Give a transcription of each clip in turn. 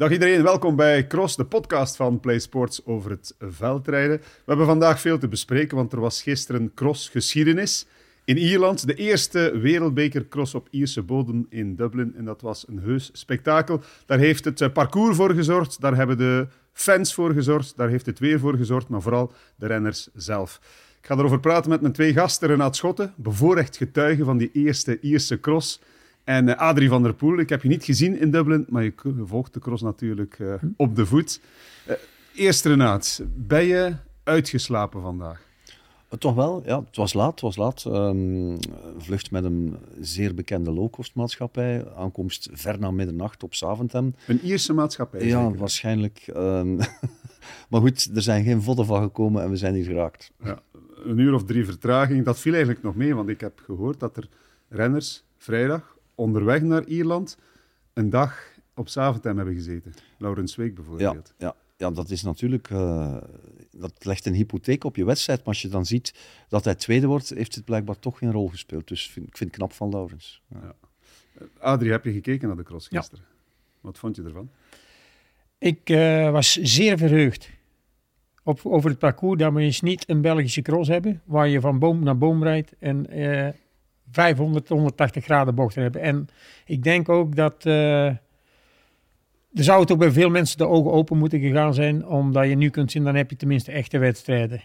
Dag iedereen, welkom bij Cross, de podcast van Play Sports over het veldrijden. We hebben vandaag veel te bespreken, want er was gisteren cross-geschiedenis in Ierland. De eerste wereldbeker cross op Ierse bodem in Dublin. En dat was een heus spektakel. Daar heeft het eh, parcours voor gezorgd, daar hebben de fans voor gezorgd, daar heeft het weer voor gezorgd, maar vooral de renners zelf. Ik ga erover praten met mijn twee gasten. Renaat Schotten, bevoorrecht getuige van die eerste Ierse cross. En uh, Adrie van der Poel, ik heb je niet gezien in Dublin, maar je volgt de cross natuurlijk uh, op de voet. Uh, eerst Renaat, ben je uitgeslapen vandaag? Toch wel, ja. Het was laat. Het was laat. Um, vlucht met een zeer bekende low-cost-maatschappij. Aankomst ver na middernacht op Zaventem. Een Ierse maatschappij? Ja, zeker? waarschijnlijk. Um, maar goed, er zijn geen vodden van gekomen en we zijn hier geraakt. Ja, een uur of drie vertraging, dat viel eigenlijk nog mee, want ik heb gehoord dat er renners vrijdag onderweg naar Ierland een dag op Zaventem hebben gezeten. Laurens Week bijvoorbeeld. Ja, ja. ja dat is natuurlijk... Uh, dat legt een hypotheek op je wedstrijd. Maar als je dan ziet dat hij tweede wordt, heeft het blijkbaar toch geen rol gespeeld. Dus vind, ik vind het knap van Laurens. Ja. Ja. Adrie, heb je gekeken naar de cross gisteren? Wat vond je ervan? Ik uh, was zeer verheugd op, over het parcours dat we eens niet een Belgische cross hebben, waar je van boom naar boom rijdt en uh, 500, 180 graden bochten hebben. En ik denk ook dat uh, er zou ook bij veel mensen de ogen open moeten gegaan zijn, omdat je nu kunt zien, dan heb je tenminste echte wedstrijden.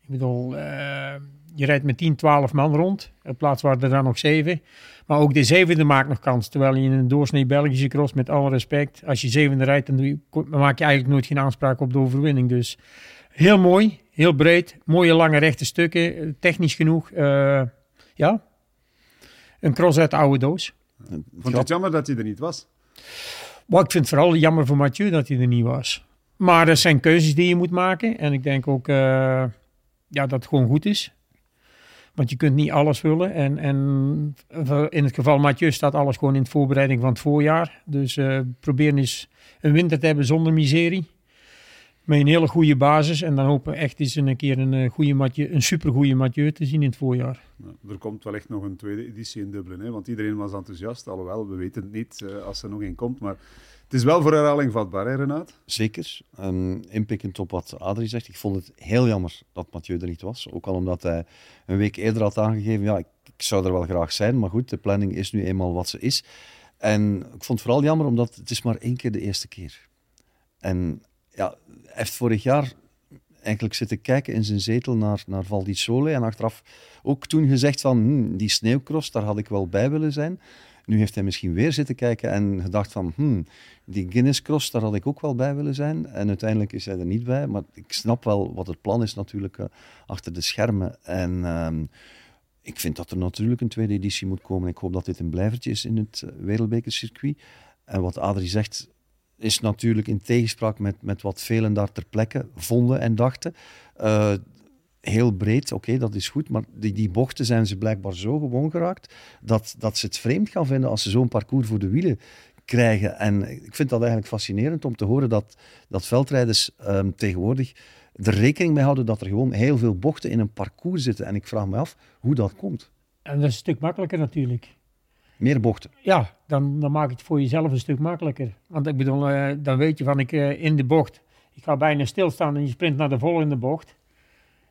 Ik bedoel, uh, je rijdt met 10, 12 man rond, in plaats waar er dan nog 7. Maar ook de zevende maakt nog kans, terwijl je in een doorsnee Belgische cross, met alle respect, als je zevende rijdt, dan, maak je eigenlijk nooit geen aanspraak op de overwinning. Dus heel mooi, heel breed, mooie lange rechte stukken, technisch genoeg. Ja, een cross uit de oude doos. Vond je het jammer dat hij er niet was? Maar ik vind het vooral jammer voor Mathieu dat hij er niet was. Maar er zijn keuzes die je moet maken. En ik denk ook uh, ja, dat het gewoon goed is. Want je kunt niet alles willen. En, en in het geval Mathieu staat alles gewoon in de voorbereiding van het voorjaar. Dus uh, proberen eens een winter te hebben zonder miserie. Met een hele goede basis. En dan hopen we echt eens een keer een, goede Mathieu, een supergoeie Mathieu te zien in het voorjaar. Er komt wellicht nog een tweede editie in Dublin. Hè? Want iedereen was enthousiast. Alhoewel, we weten het niet uh, als er nog een komt. Maar het is wel voor herhaling vatbaar, hè Renaat? Zeker. Um, inpikkend op wat Adrie zegt. Ik vond het heel jammer dat Mathieu er niet was. Ook al omdat hij een week eerder had aangegeven... Ja, ik, ik zou er wel graag zijn. Maar goed, de planning is nu eenmaal wat ze is. En ik vond het vooral jammer omdat het is maar één keer de eerste keer. En ja, heeft vorig jaar eigenlijk zitten kijken in zijn zetel naar, naar Val di Sole. En achteraf ook toen gezegd van, hm, die sneeuwcross, daar had ik wel bij willen zijn. Nu heeft hij misschien weer zitten kijken en gedacht van, hm, die Guinness Cross, daar had ik ook wel bij willen zijn. En uiteindelijk is hij er niet bij. Maar ik snap wel wat het plan is natuurlijk uh, achter de schermen. En uh, ik vind dat er natuurlijk een tweede editie moet komen. Ik hoop dat dit een blijvertje is in het uh, wereldbekercircuit. En wat Adrie zegt, is natuurlijk in tegenspraak met, met wat velen daar ter plekke vonden en dachten. Uh, heel breed, oké, dat is goed, maar die, die bochten zijn ze blijkbaar zo gewoon geraakt dat, dat ze het vreemd gaan vinden als ze zo'n parcours voor de wielen krijgen. En ik vind dat eigenlijk fascinerend om te horen dat, dat veldrijders um, tegenwoordig er rekening mee houden dat er gewoon heel veel bochten in een parcours zitten. En ik vraag me af hoe dat komt. En dat is een stuk makkelijker natuurlijk. Meer bochten. Ja, dan, dan maak je het voor jezelf een stuk makkelijker. Want ik bedoel, uh, dan weet je van ik uh, in de bocht, ik ga bijna stilstaan en je sprint naar de volgende bocht.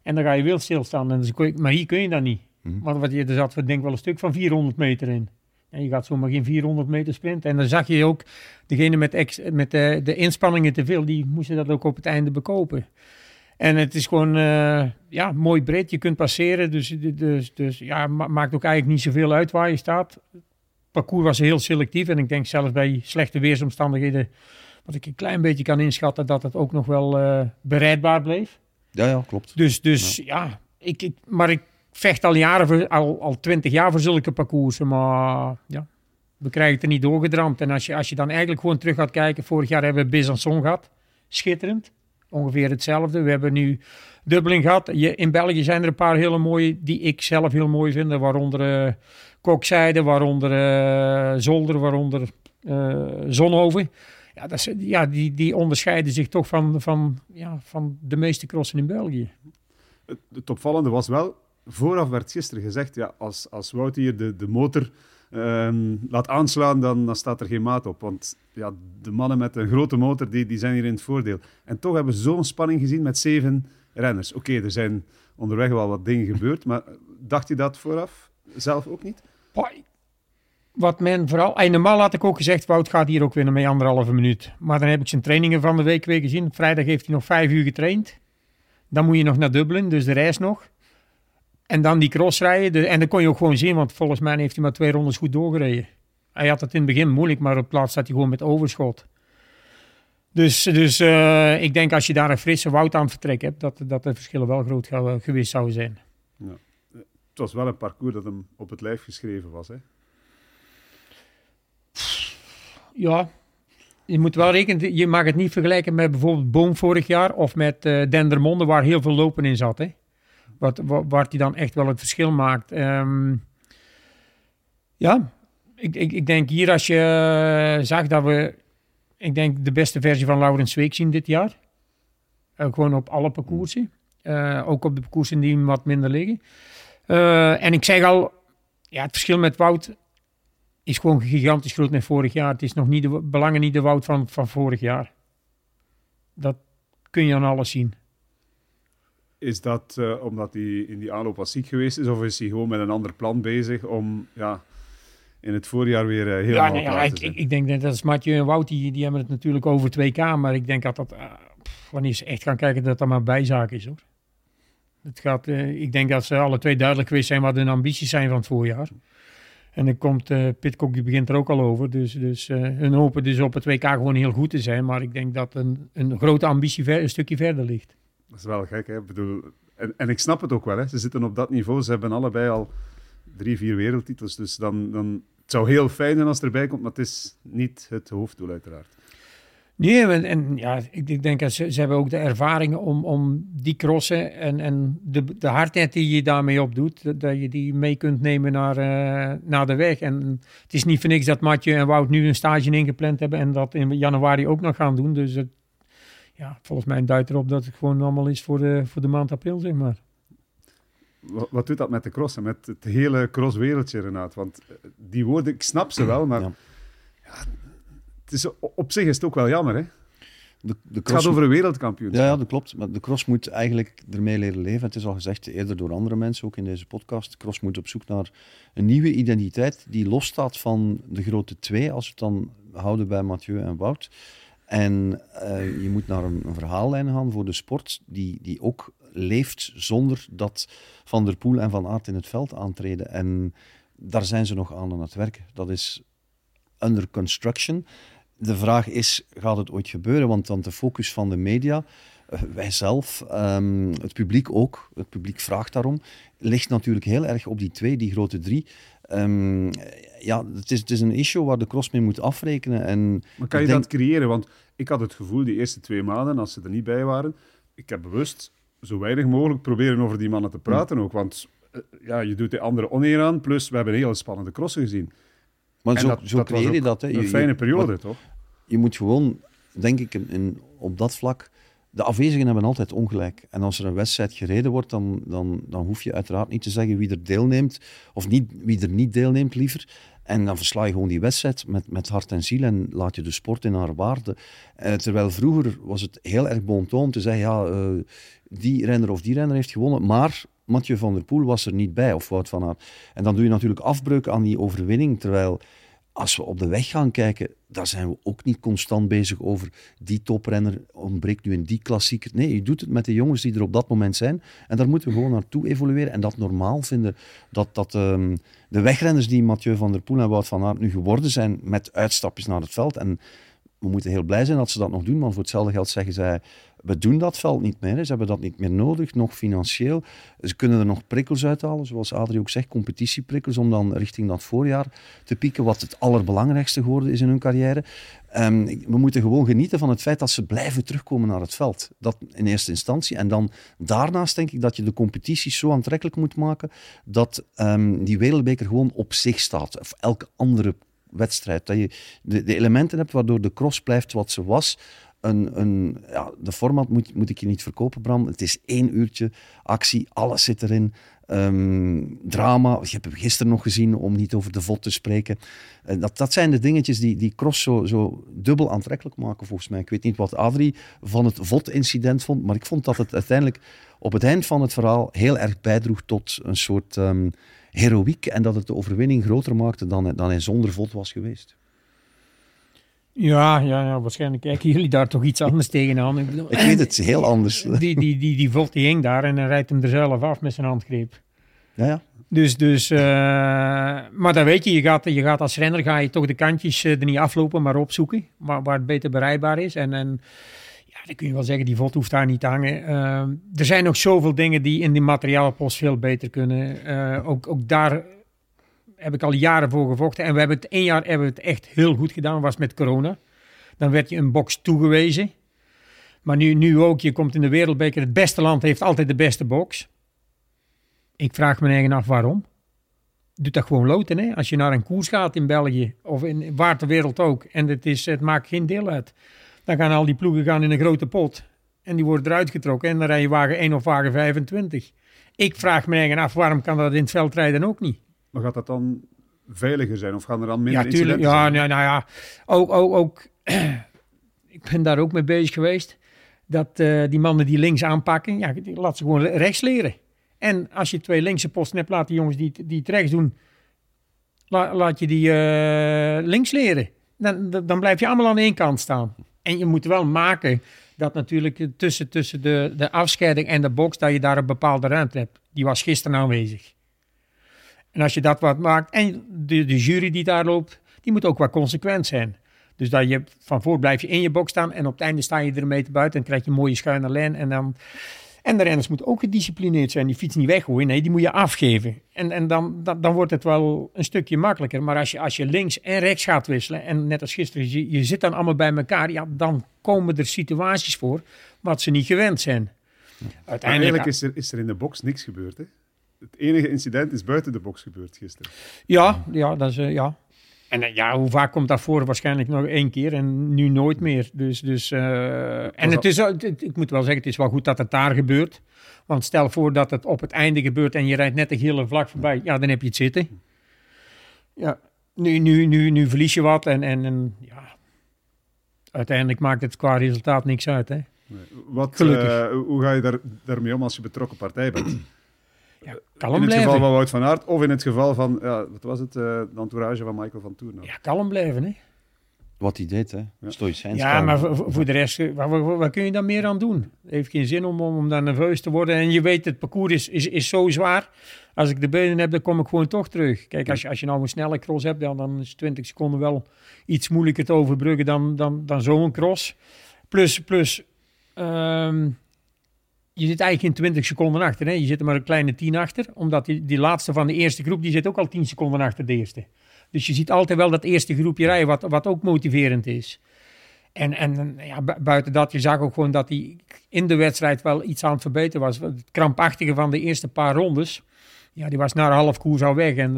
En dan ga je wild stilstaan. En dus, maar hier kun je dat niet. Mm-hmm. Want wat je, er zat, denk wel een stuk van 400 meter in. En je gaat zomaar geen 400 meter sprinten. En dan zag je ook, degene met, ex, met de, de inspanningen te veel, die moesten dat ook op het einde bekopen. En het is gewoon uh, ja, mooi breed. Je kunt passeren. Dus, dus, dus ja, maakt ook eigenlijk niet zoveel uit waar je staat parcours was heel selectief. En ik denk zelfs bij slechte weersomstandigheden, wat ik een klein beetje kan inschatten, dat het ook nog wel uh, bereidbaar bleef. Ja, ja, klopt. Dus, dus ja, ja ik, ik, maar ik vecht al jaren, voor, al, al twintig jaar voor zulke parcoursen. Maar ja, we krijgen het er niet doorgedramd. En als je, als je dan eigenlijk gewoon terug gaat kijken, vorig jaar hebben we Besançon gehad. Schitterend. Ongeveer hetzelfde. We hebben nu Dublin gehad. Je, in België zijn er een paar hele mooie, die ik zelf heel mooi vind. Waaronder... Uh, Kokzijde, waaronder uh, Zolder, waaronder uh, Zonhoven. Ja, dat ja die, die onderscheiden zich toch van, van, ja, van de meeste crossen in België. Het, het opvallende was wel, vooraf werd gisteren gezegd, ja, als, als Wout hier de, de motor ehm, laat aanslaan, dan, dan staat er geen maat op. Want ja, de mannen met een grote motor, die, die zijn hier in het voordeel. En toch hebben we zo'n spanning gezien met zeven renners. Oké, er zijn onderweg wel wat dingen gebeurd, maar dacht je dat vooraf zelf ook niet? Wat men vooral... En normaal had ik ook gezegd, Wout gaat hier ook winnen met anderhalve minuut. Maar dan heb ik zijn trainingen van de week weer gezien. Vrijdag heeft hij nog vijf uur getraind. Dan moet je nog naar Dublin, dus de reis nog. En dan die crossrijden. En dat kon je ook gewoon zien, want volgens mij heeft hij maar twee rondes goed doorgereden. Hij had het in het begin moeilijk, maar op plaats zat hij gewoon met overschot. Dus, dus uh, ik denk als je daar een frisse woud aan vertrek hebt, dat, dat de verschillen wel groot geweest zouden zijn. Ja. Het was wel een parcours dat hem op het lijf geschreven was, hè? Ja, je moet wel rekenen, je mag het niet vergelijken met bijvoorbeeld Boom vorig jaar of met uh, Dendermonde, waar heel veel lopen in zat. Hè? Wat, wat, waar hij dan echt wel het verschil maakt. Um, ja, ik, ik, ik denk hier als je uh, zag dat we, ik denk de beste versie van Laurens Week zien dit jaar. Uh, gewoon op alle parcoursen. ook op de parcoursen die wat minder liggen. En ik zeg al, ja, het verschil met Wout is gewoon gigantisch groot met vorig jaar. Het is nog niet de belangen niet de Wout van, van vorig jaar. Dat kun je aan alles zien. Is dat uh, omdat hij in die aanloop was ziek geweest is, of is hij gewoon met een ander plan bezig om ja, in het voorjaar weer uh, helemaal ja, nee, ja, ik, ik, ik, denk dat dat is Mathieu en Wout, die, die hebben het natuurlijk over 2K, maar ik denk dat dat, uh, wanneer ze echt gaan kijken, dat dat maar bijzaak is hoor. Het gaat, ik denk dat ze alle twee duidelijk geweest zijn wat hun ambities zijn van het voorjaar. En dan komt uh, Pitcock, die begint er ook al over. Dus, dus uh, hun hopen dus op het WK gewoon heel goed te zijn. Maar ik denk dat een, een grote ambitie ver, een stukje verder ligt. Dat is wel gek, hè? Ik bedoel, en, en ik snap het ook wel, hè? Ze zitten op dat niveau. Ze hebben allebei al drie, vier wereldtitels. Dus dan, dan, het zou heel fijn zijn als het erbij komt, maar het is niet het hoofddoel, uiteraard. Nee, en, en, ja, ik, denk dat ze, ze hebben ook de ervaringen om, om die crossen en, en de, de hardheid die je daarmee opdoet, dat, dat je die mee kunt nemen naar, uh, naar de weg. En het is niet voor niks dat Matje en Wout nu een stage ingepland hebben en dat in januari ook nog gaan doen. Dus het, ja, volgens mij duidt erop dat het gewoon allemaal is voor de, voor de maand april, zeg maar. Wat, wat doet dat met de crossen, met het hele crosswereldje, Renaat? Want eh, die woorden, ik snap ze wel, maar... Ja. Ja, het is, op zich is het ook wel jammer, hè? De, de het gaat over een wereldkampioen. Ja, ja, dat klopt. Maar de cross moet eigenlijk ermee leren leven. Het is al gezegd eerder door andere mensen, ook in deze podcast. De cross moet op zoek naar een nieuwe identiteit die losstaat van de grote twee, als we het dan houden bij Mathieu en Wout. En uh, je moet naar een, een, verhaallijn gaan voor de sport die, die ook leeft zonder dat Van der Poel en Van Aert in het veld aantreden. En daar zijn ze nog aan aan het werken. Dat is under construction de vraag is, gaat het ooit gebeuren? Want dan de focus van de media, uh, wij zelf, um, het publiek ook, het publiek vraagt daarom, ligt natuurlijk heel erg op die twee, die grote drie. Um, ja, het is, het is een issue waar de cross mee moet afrekenen. En maar kan je dat creëren? Want ik had het gevoel, die eerste twee maanden, als ze er niet bij waren, ik heb bewust zo weinig mogelijk proberen over die mannen te praten hm. ook. Want uh, ja, je doet de andere oneer aan, plus we hebben een hele spannende crossen gezien. Maar zo, dat, zo creëer je dat. Hè. Een fijne periode, toch? Je moet gewoon, denk ik, in, op dat vlak... De afwezigen hebben altijd ongelijk. En als er een wedstrijd gereden wordt, dan, dan, dan hoef je uiteraard niet te zeggen wie er deelneemt. Of niet, wie er niet deelneemt, liever. En dan versla je gewoon die wedstrijd met, met hart en ziel en laat je de sport in haar waarde. Eh, terwijl vroeger was het heel erg bon om te zeggen, ja, uh, die renner of die renner heeft gewonnen, maar Mathieu van der Poel was er niet bij, of Wout van Aert. En dan doe je natuurlijk afbreuk aan die overwinning, terwijl als we op de weg gaan kijken, daar zijn we ook niet constant bezig over die toprenner ontbreekt nu in die klassieker. Nee, je doet het met de jongens die er op dat moment zijn. En daar moeten we gewoon naartoe evolueren en dat normaal vinden. Dat, dat um, de wegrenners die Mathieu van der Poel en Wout van Aert nu geworden zijn met uitstapjes naar het veld. En we moeten heel blij zijn dat ze dat nog doen, want voor hetzelfde geld zeggen zij we doen dat veld niet meer. Ze hebben dat niet meer nodig, nog financieel. Ze kunnen er nog prikkels uithalen, zoals Adrie ook zegt, competitieprikkels, om dan richting dat voorjaar te pieken, wat het allerbelangrijkste geworden is in hun carrière. Um, we moeten gewoon genieten van het feit dat ze blijven terugkomen naar het veld. Dat in eerste instantie. En dan daarnaast denk ik dat je de competitie zo aantrekkelijk moet maken dat um, die wereldbeker gewoon op zich staat. Of elke andere wedstrijd. Dat je de elementen hebt waardoor de cross blijft wat ze was een, een, ja, de format moet, moet ik je niet verkopen, Bram. Het is één uurtje actie, alles zit erin. Ehm, drama, je hebt gisteren nog gezien, om niet over de VOD te spreken. Uh, dat, dat zijn de dingetjes die, die Cross zo, zo dubbel aantrekkelijk maken, volgens mij. Ik weet niet wat Adrie van het VOD-incident vond, maar ik vond dat het uiteindelijk op het eind van het verhaal heel erg bijdroeg tot een soort um, heroïek en dat het de overwinning groter maakte dan, dan hij zonder VOD was geweest. Ja, ja, ja, waarschijnlijk kijken jullie daar toch iets anders tegenaan. Ik, bedoel, ik weet het heel anders. Die, die, die, die Volt die hing daar en hij rijdt hem er zelf af met zijn handgreep. Ja, ja. Dus, dus uh, maar dan weet je, je gaat, je gaat als renner ga je toch de kantjes uh, er niet aflopen, maar opzoeken, waar, waar het beter bereikbaar is. En, en ja, dan kun je wel zeggen, die Volt hoeft daar niet te hangen. Uh, er zijn nog zoveel dingen die in die materiaalpost veel beter kunnen. ook, ook daar heb ik al jaren voor gevochten. En we hebben het één jaar hebben we het echt heel goed gedaan, was met corona. Dan werd je een box toegewezen. Maar nu, nu ook, je komt in de wereldbeker. Het beste land heeft altijd de beste box. Ik vraag me eigen af waarom. Doe dat gewoon loten. Hè? Als je naar een koers gaat in België of in waar ter wereld ook. En het, is, het maakt geen deel uit. Dan gaan al die ploegen gaan in een grote pot. En die worden eruit getrokken. En dan rij je wagen 1 of wagen 25. Ik vraag me eigen af waarom kan dat in het veldrijden ook niet. Maar gaat dat dan veiliger zijn? Of gaan er dan minder ja, tuurlijk, ja, zijn? Nou, nou ja, ook, ook, ook ik ben daar ook mee bezig geweest. Dat uh, die mannen die links aanpakken, ja, laat ze gewoon rechts leren. En als je twee linkse posten hebt, laat die jongens die, die het rechts doen, la, laat je die uh, links leren. Dan, dan blijf je allemaal aan één kant staan. En je moet wel maken dat natuurlijk tussen, tussen de, de afscheiding en de box, dat je daar een bepaalde ruimte hebt. Die was gisteren aanwezig. En als je dat wat maakt, en de, de jury die daar loopt, die moet ook wat consequent zijn. Dus dat je van voor blijf je in je box staan en op het einde sta je er een meter buiten en krijg je een mooie schuine lijn. En, dan, en de renners moeten ook gedisciplineerd zijn. Die fiets niet weggooien, nee, die moet je afgeven. En, en dan, dan, dan wordt het wel een stukje makkelijker. Maar als je, als je links en rechts gaat wisselen, en net als gisteren, je, je zit dan allemaal bij elkaar, ja, dan komen er situaties voor wat ze niet gewend zijn. Uiteindelijk is er, is er in de box niks gebeurd, hè? Het enige incident is buiten de box gebeurd gisteren. Ja, ja, dat is, uh, ja. En uh, ja, hoe vaak komt dat voor? Waarschijnlijk nog één keer en nu nooit meer. Dus, dus, uh, en het is, het, ik moet wel zeggen, het is wel goed dat het daar gebeurt. Want stel voor dat het op het einde gebeurt en je rijdt net de gele vlak voorbij. Ja, dan heb je het zitten. Ja, nu, nu, nu, nu verlies je wat en, en, en ja, uiteindelijk maakt het qua resultaat niks uit. Hè? Nee. Wat, hoe ga je daar, daarmee om als je betrokken partij bent? Ja, kalm in het blijven. geval van Wout van Aert of in het geval van, ja, wat was het, uh, de entourage van Michael van Toorn. Ja, kalm blijven, hè. Wat hij deed, hè. Ja. Stoïcijns Ja, kalm. maar voor, voor de rest, eh, wat, wat, wat kun je dan meer aan doen? Het heeft geen zin om, om, om daar nerveus te worden. En je weet, het parcours is, is, is zo zwaar. Als ik de benen heb, dan kom ik gewoon toch terug. Kijk, als je, als je nou een snelle cross hebt, dan, dan is 20 seconden wel iets moeilijker te overbruggen dan, dan, dan zo'n cross. Plus, plus um, je zit eigenlijk in 20 seconden achter. Hè? Je zit er maar een kleine 10 achter. Omdat die, die laatste van de eerste groep, die zit ook al 10 seconden achter de eerste. Dus je ziet altijd wel dat eerste groepje rijden, wat, wat ook motiverend is. En, en ja, buiten dat, je zag ook gewoon dat hij in de wedstrijd wel iets aan het verbeteren was. Het krampachtige van de eerste paar rondes, ja, die was na half koers al weg. En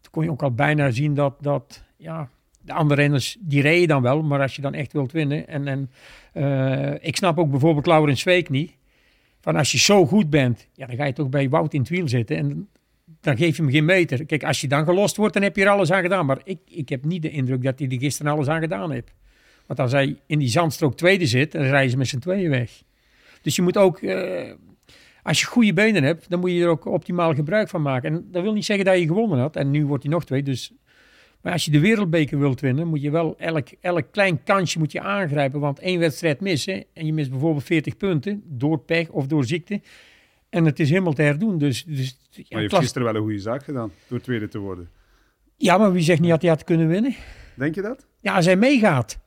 toen kon je ook al bijna zien dat, dat ja, de andere renners, die rijden dan wel. Maar als je dan echt wilt winnen. En, en uh, ik snap ook bijvoorbeeld Laurens Zweek niet van als je zo goed bent, ja, dan ga je toch bij Wout in het wiel zitten en dan geef je hem geen meter. Kijk, als je dan gelost wordt, dan heb je er alles aan gedaan. Maar ik, ik heb niet de indruk dat hij er gisteren alles aan gedaan heeft. Want als hij in die zandstrook tweede zit, dan rijden ze met z'n tweeën weg. Dus je moet ook, uh, als je goede benen hebt, dan moet je er ook optimaal gebruik van maken. En dat wil niet zeggen dat je gewonnen had. En nu wordt hij nog twee, dus maar als je de wereldbeker wilt winnen, moet je wel elk, elk klein kansje moet je aangrijpen. Want één wedstrijd missen en je mist bijvoorbeeld 40 punten door pech of door ziekte. En het is helemaal te herdoen. Dus, dus, ja, maar je hebt gisteren wel een goede zaak gedaan door tweede te worden. Ja, maar wie zegt niet dat hij had kunnen winnen? Denk je dat? Ja, als hij meegaat.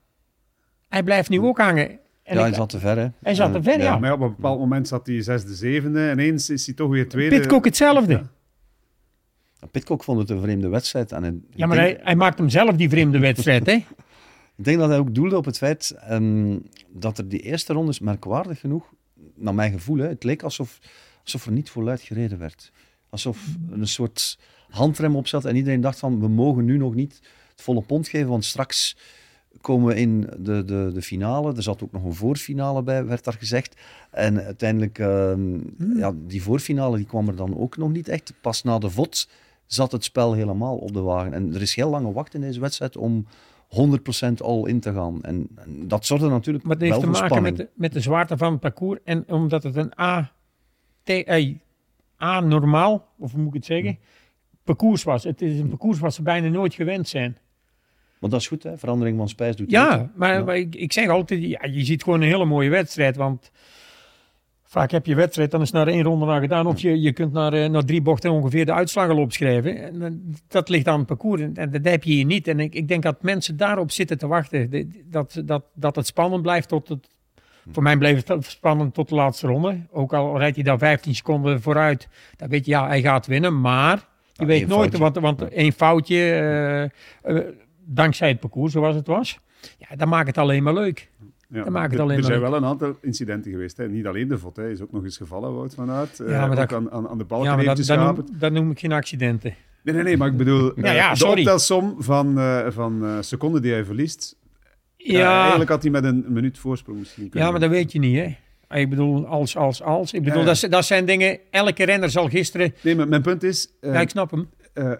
Hij blijft nu ook hangen. En ja, hij zat te ver, hè? Hij zat te ver, ja. ja. Maar op een bepaald moment zat hij zesde, zevende. En eens is hij toch weer tweede. Pitcock hetzelfde. Pitcock vond het een vreemde wedstrijd. En ja, maar denk... hij, hij maakt hem zelf die vreemde wedstrijd, hè? Ik denk dat hij ook doelde op het feit um, dat er die eerste rondes merkwaardig genoeg, naar mijn gevoel, hè, het leek alsof, alsof er niet voluit gereden werd. Alsof er een soort handrem op zat en iedereen dacht van, we mogen nu nog niet het volle pond geven, want straks komen we in de, de, de finale. Er zat ook nog een voorfinale bij, werd daar gezegd. En uiteindelijk, ehm, ja, die voorfinale die kwam er dan ook nog niet echt. Pas na de VOT zat het spel helemaal op de wagen. En er is heel lange wacht in deze wedstrijd om 100% al in te gaan. En, en dat zorgde natuurlijk Maar het wel heeft te voor maken met spanning. de, met de zwaarte van het parcours. En omdat het een A, T, eh, A normaal, of hoe moet ik het zeggen, parcours was. Het is een parcours wat ze bijna nooit gewend zijn. Maar dat is goed, hè? verandering van spijs doet Ja, maar, Ja. maar ik, ik zeg altijd, ja, je ziet gewoon een hele mooie wedstrijd. Want vaak heb je wedstrijd, dan is naar één ronde naar gedaan. Of je, je kunt naar, eh, naar drie bochten ongeveer de uitslag al opschrijven. En, dan- dat ligt aan het parcours en, en dat heb je hier niet. En ik, ik denk dat mensen daarop zitten te wachten. Dat, dat, dat het spannend blijft tot het... Voor mij bleef het spannend tot de laatste ronde. Ook al rijdt hij daar 15 seconden vooruit. Dan weet je, ja, hij gaat winnen. Maar je Ja, weet nooit, foutje. want, want één foutje... eh, eh, dankzij het parcours zoals het was. Ja, dat maakt het alleen maar leuk. Ja, Dat maakt het er- alleen Er zijn wel een aantal incidenten geweest. Hè. Niet alleen de VOT, hij is ook nog eens gevallen, Wout van Aert. Eh, Ja, maar dat- aan, aan, aan de balken Ja, maar dat, noem, dat noem ik geen accidenten. Nee, nee, nee, maar ik bedoel, Ja, eh, ja, de sorry. optelsom van, eh, van eh, seconden die hij verliest. Ja. Ja, eigenlijk had hij met een minuut voorsprong misschien kunnen ja maar dat weet je niet, hè. Ik bedoel, als, als, als. Ik bedoel, Ja. dat, dat zijn dingen... Elke renner zal gisteren... Nee, maar mijn punt is... eh, ja, ik snap hem. eh,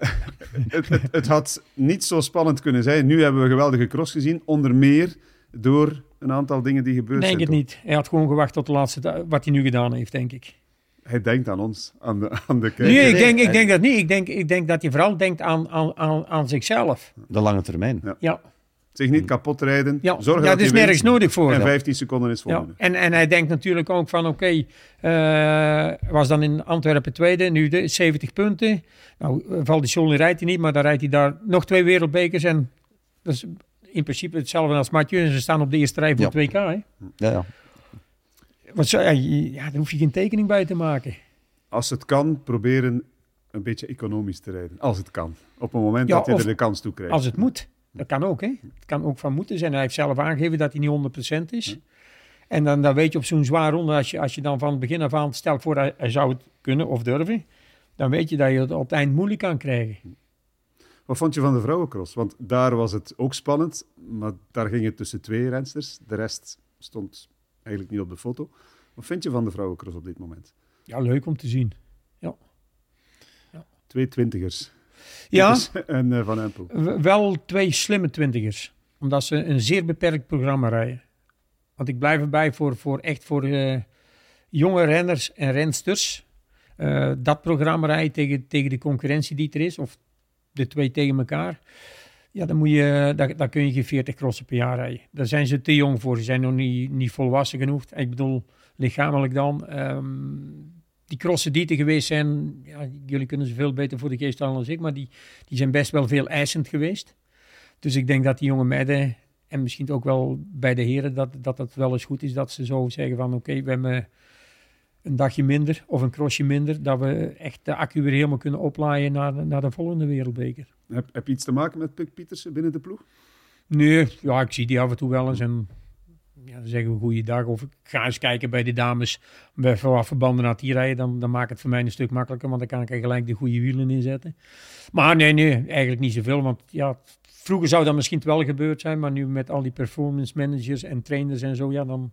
het, het, het had niet zo spannend kunnen zijn. Nu hebben we geweldige cross gezien, onder meer door een aantal dingen die gebeurd Denk zijn. het toch? niet. Hij had gewoon gewacht tot de laatste... Wat hij nu gedaan heeft, denk ik. Hij denkt aan ons, aan de, aan de kijker. Nee, ik denk, ik denk dat niet. Ik denk, ik denk dat hij vooral denkt aan, aan, aan, aan zichzelf. De lange termijn. Ja. Ja, Zich niet kapot rijden. ja. Zorgen ja dat is nergens nodig voor. En Ja. 15 seconden is Ja, voldoende. en, en hij denkt natuurlijk ook van oké, eh, was dan in Antwerpen tweede, nu de 70 punten. Nou, Val di Sole rijdt hij niet, maar dan rijdt hij daar nog twee wereldbekers. En dat is in principe hetzelfde als Mathieu. En ze staan op de eerste rij voor Ja. het WK. Hè? Ja, ja. Want zo, ja, je- ja, daar hoef je geen tekening bij te maken. Als het kan, proberen een beetje economisch te rijden. Als het kan. Op het moment Ja, dat of er de kans toe krijgt. Als het moet. Dat kan ook, hè. Het kan ook van moeten zijn. Hij heeft zelf aangegeven dat hij niet 100% is. En dan, dan weet je op zo'n zwaar ronde, als je, als je dan van het begin af aan, stel voor hij, hij zou het kunnen of durven, dan weet je dat je het op het eind moeilijk kan krijgen. Wat vond je van de vrouwencross? Want daar was het ook spannend, maar daar ging het tussen twee rensters. De rest stond eigenlijk niet op de foto. Wat vind je van de vrouwencross op dit moment? Ja, leuk om te zien. Twee twintigers. Ja, En eh, Van Empel. wel twee slimme twintigers. Omdat ze een zeer beperkt programma rijden. Want ik blijf erbij voor, voor echt voor eh, jonge renners en rensters. eh, dat programma rijden tegen, tegen de concurrentie die er is. Of de twee tegen elkaar. Ja, dan, moet je, daar, daar kun je geen 40 crossen per jaar rijden. Daar zijn ze te jong voor. Ze zijn nog niet, niet volwassen genoeg. Ik bedoel, lichamelijk dan. Ehm, die crossen die er geweest zijn, ja, jullie kunnen ze veel beter voor de geest halen dan ik, maar die, die zijn best wel veel eisend geweest. Dus ik denk dat die jonge meiden, en misschien ook wel bij de heren, dat, dat het wel eens goed is dat ze zo zeggen van oké, we hebben een dagje minder of een crossje minder, dat we echt de accu weer helemaal kunnen oplaaien naar, de- naar de volgende wereldbeker. Heb, heb je iets te maken met Puk Pietersen binnen de ploeg? Nee, ja, ik zie die af en toe wel eens en ja, dan zeggen we goeiedag. Of ik ga eens kijken bij de dames bij verbanden naar die rijden. Dan, dan maakt het voor mij een stuk makkelijker, want dan kan ik er gelijk de goede wielen inzetten. Maar nee, nee, eigenlijk niet zoveel. Want ja, vroeger zou dat misschien wel gebeurd zijn, maar nu met al die performance managers en trainers en zo, ja, dan,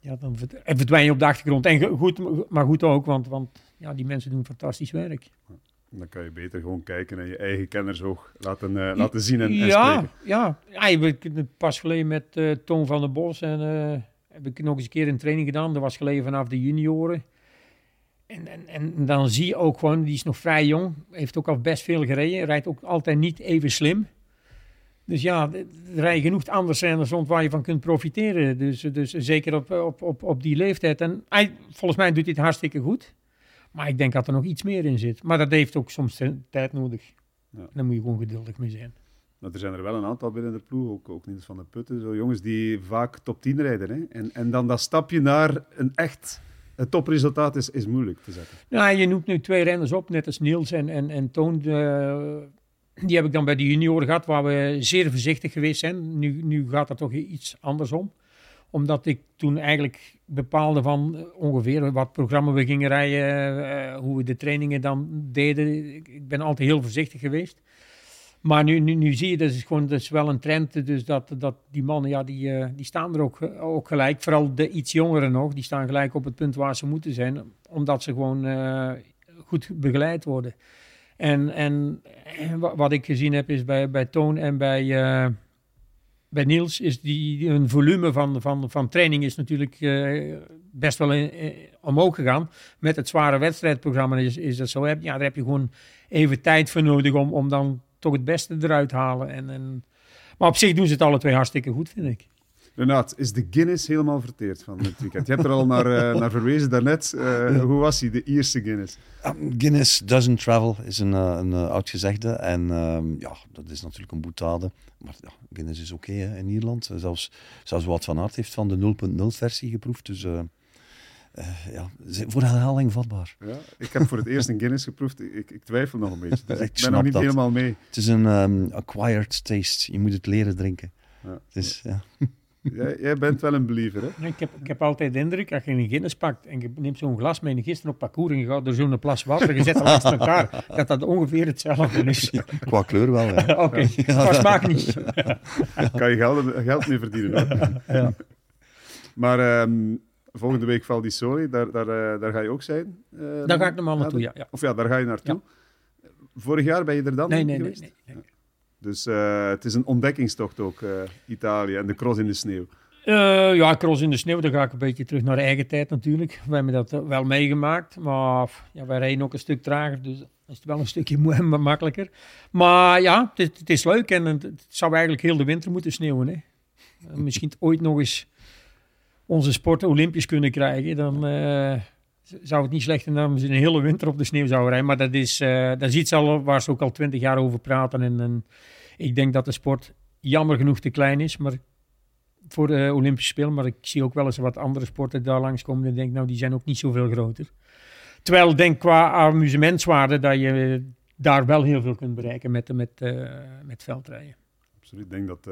ja, dan verdwijn je op de achtergrond. En goed, maar goed ook, want, want ja, die mensen doen fantastisch werk. Dan kan je beter gewoon kijken en je eigen kennersoog laten, eh, laten zien en, ja, spreken. ja, ja, ik ben pas geleden met eh Toon van der Bos en eh, heb ik nog eens een keer een training gedaan. Dat was geleden vanaf de junioren. En, en, en dan zie je ook gewoon, die is nog vrij jong, heeft ook al best veel gereden, rijdt ook altijd niet even slim. Dus ja, er rijden genoeg anders renners rond waar je van kunt profiteren. Dus, dus zeker op, op, op, op die leeftijd. En hij, volgens mij doet hij het hartstikke goed. Maar ik denk dat er nog iets meer in zit. Maar dat heeft ook soms tijd nodig. Ja. Daar moet je gewoon geduldig mee zijn. Nou, er zijn er wel een aantal binnen de ploeg, ook, ook Niels van de Putten, zo jongens die vaak top 10 rijden. Hè? En, en dan dat stapje naar een echt het topresultaat is, is moeilijk te zetten. Nou, je noemt nu twee renners op, net als Niels en, en, en Toon. eh, die heb ik dan bij de junioren gehad, waar we zeer voorzichtig geweest zijn. Nu, nu gaat het toch iets andersom. Omdat ik toen eigenlijk bepaalde van eh, ongeveer wat programma we gingen rijden, eh, hoe we de trainingen dan deden. Ik, ben altijd heel voorzichtig geweest. Maar nu, nu, nu zie je, dat is gewoon dat is wel een trend. Dus dat, dat die mannen, ja, die, eh, die staan er ook, ook gelijk. Vooral de iets jongeren nog, die staan gelijk op het punt waar ze moeten zijn. Omdat ze gewoon eh, goed begeleid worden. En, en wat ik gezien heb is bij, bij Toon en bij, uh, bij Niels, is die, een volume van, van, van training is natuurlijk best wel in, omhoog gegaan. Met het zware wedstrijdprogramma is, is dat zo. Ja, daar heb je gewoon even tijd voor nodig om, om dan toch het beste eruit halen. En, en, maar op zich doen ze het alle twee hartstikke goed, vind ik. Renaat, is de Guinness helemaal verteerd van dit weekend? Je hebt er al naar, uh, naar verwezen daarnet. Uh, Hoe was hij, de Ierse Guinness? Um, Guinness doesn't travel, is een, uh, een oud gezegde. En um, ja, dat is natuurlijk een boetade. Maar ja, Guinness is oké okay, in Ierland. Zelfs, zelfs Wout van Aert heeft van de 0.0 versie geproefd. Dus uh, ja, voor herhaling vatbaar. Ja, ik heb voor het eerst een Guinness geproefd. Ik, ik twijfel nog een beetje. Dus ik, ben nog niet helemaal mee. Het is een um, acquired taste. Je moet het leren drinken. Ja. Dus, ja. Jij, jij, bent wel een believer, hè? ik, heb, ik heb altijd de indruk, als je een Guinness pakt en je neemt zo'n glas mee en gisteren op parcours en je gaat door zo'n plas water en je zet het langs elkaar, dat dat ongeveer hetzelfde is. Qua kleur wel, ja. Oké, okay. qua smaak niet. Kan je geld, geld mee verdienen, hoor. Ja. Maar... Um, Volgende week Val di Sole, daar, daar, uh, daar ga je ook zijn? Uh, daar ga ik normaal naartoe, ja, ja. Of ja, daar ga je naartoe. Ja. Vorig jaar ben je er dan nee, nee, geweest? Nee, nee, nee. Dus uh, het is een ontdekkingstocht ook, Italië en de cross in de sneeuw. ja, cross in de sneeuw, dan ga ik een beetje terug naar de eigen tijd natuurlijk. We hebben dat wel meegemaakt, maar ja, wij rijden ook een stuk trager, dus is wel een stukje makkelijker. Maar ja, het, het is leuk en het, het, zou eigenlijk heel de winter moeten sneeuwen. Hè. Misschien ooit nog eens onze sport olympisch kunnen krijgen, dan zou het niet slecht zijn dat we een hele winter op de sneeuw zouden rijden. Maar dat is, uh, dat is iets waar ze ook al twintig jaar over praten. En, en, ik denk dat de sport jammer genoeg te klein is maar voor de Olympische Spelen. Maar ik zie ook wel eens wat andere sporten daar langskomen en denk, nou, die zijn ook niet zoveel groter. Terwijl ik denk qua amusementswaarde dat je daar wel heel veel kunt bereiken met, met, uh, met veldrijden. Absoluut, ik denk dat